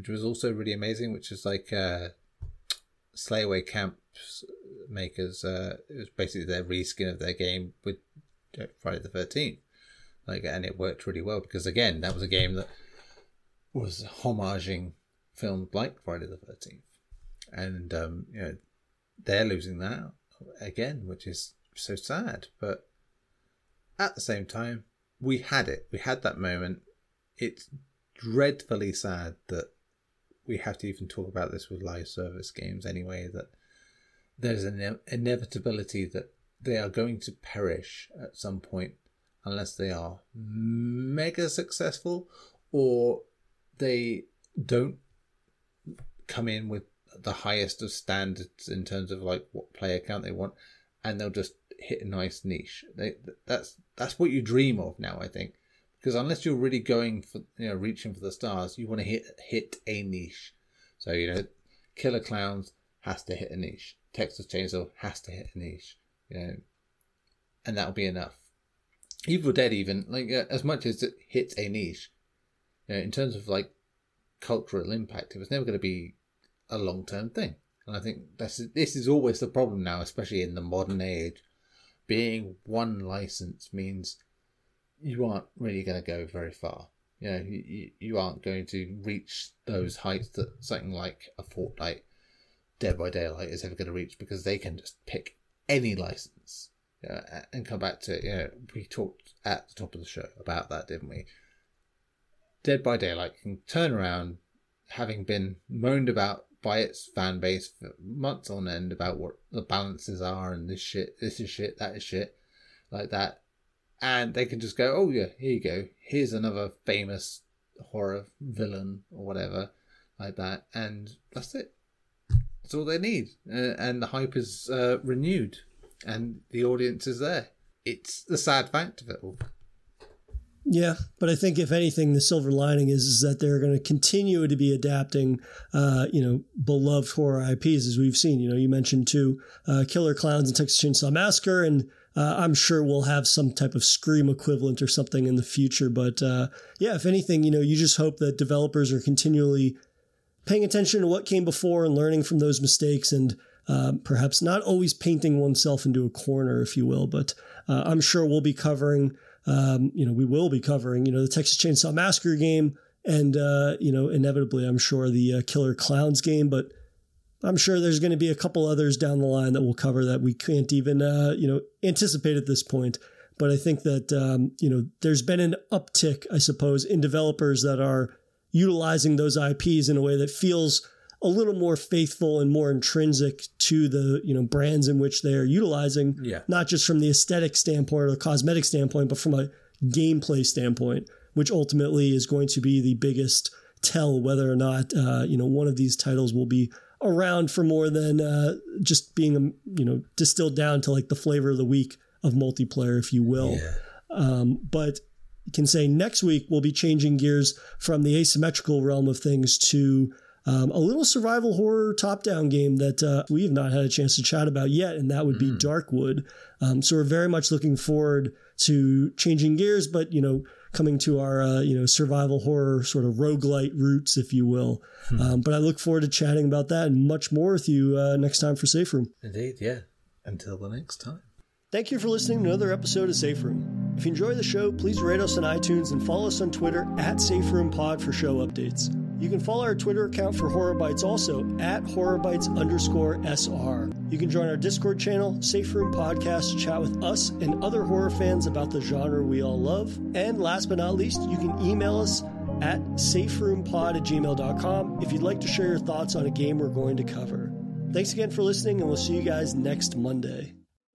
D: which was also really amazing, which is like uh, Slayaway Camp makers. Uh, it was basically their reskin of their game with uh, Friday the 13th. Like, and it worked really well because, again, that was a game that was homaging filmed like Friday the Thirteenth, and um, you know they're losing that again, which is so sad. But at the same time, we had it. We had that moment. It's dreadfully sad that we have to even talk about this with live service games anyway. That there's an inevitability that they are going to perish at some point unless they are mega successful or they don't come in with the highest of standards in terms of like what player count they want, and they'll just hit a nice niche. They, that's that's what you dream of now, I think, because unless you're really going for you know reaching for the stars, you want to hit hit a niche. So you know, Killer Clowns has to hit a niche. Texas Chainsaw has to hit a niche. You know, and that'll be enough. Evil Dead, even like uh, as much as it hits a niche, you know, in terms of like cultural impact, it was never going to be a long term thing. And I think that's this is always the problem now, especially in the modern age. Being one license means you aren't really going to go very far. You know, you, you aren't going to reach those heights that something like a Fortnite, Dead by Daylight is ever going to reach because they can just pick any license you know, and come back to you know we talked at the top of the show about that, didn't we? Dead by Daylight can turn around, having been moaned about by its fan base for months on end about what the balances are and this shit, this is shit, that is shit, like that. And they can just go, oh yeah, here you go. Here's another famous horror villain or whatever, like that. And that's it. That's all they need. Uh, and the hype is uh, renewed and the audience is there. It's the sad fact of it all.
C: Yeah, but I think if anything, the silver lining is, is that they're going to continue to be adapting, uh, you know, beloved horror IPs as we've seen. You know, you mentioned two uh, Killer Clowns and Texas Chainsaw Massacre, and uh, I'm sure we'll have some type of Scream equivalent or something in the future. But uh, yeah, if anything, you know, you just hope that developers are continually paying attention to what came before and learning from those mistakes and uh, perhaps not always painting oneself into a corner, if you will. But uh, I'm sure we'll be covering um, you know, we will be covering, you know, the Texas Chainsaw Massacre game and, uh, you know, inevitably, I'm sure the uh, Killer Clowns game, but I'm sure there's going to be a couple others down the line that we'll cover that we can't even, uh, you know, anticipate at this point. But I think that, um, you know, there's been an uptick, I suppose, in developers that are utilizing those IPs in a way that feels a little more faithful and more intrinsic to the you know brands in which they are utilizing.
D: Yeah.
C: Not just from the aesthetic standpoint or the cosmetic standpoint, but from a gameplay standpoint, which ultimately is going to be the biggest tell whether or not uh, you know one of these titles will be around for more than uh, just being um, you know distilled down to like the flavor of the week of multiplayer, if you will. Yeah. Um, but you can say next week we'll be changing gears from the asymmetrical realm of things to um, a little survival horror top down game that uh, we have not had a chance to chat about yet, and that would be mm. Darkwood. Um, so we're very much looking forward to changing gears, but you know, coming to our uh, you know survival horror sort of roguelite roots, if you will. Hmm. Um, but I look forward to chatting about that and much more with you uh, next time for Safe Room.
D: Indeed, yeah. Until the next time.
C: Thank you for listening to another episode of Safe Room. If you enjoy the show, please rate us on iTunes and follow us on Twitter at Safe Room Pod for show updates. You can follow our Twitter account for Horror Bytes also at HorrorBytes underscore SR. You can join our Discord channel, Safe Room Podcast, chat with us and other horror fans about the genre we all love. And last but not least, you can email us at saferoompod at gmail.com if you'd like to share your thoughts on a game we're going to cover. Thanks again for listening, and we'll see you guys next Monday.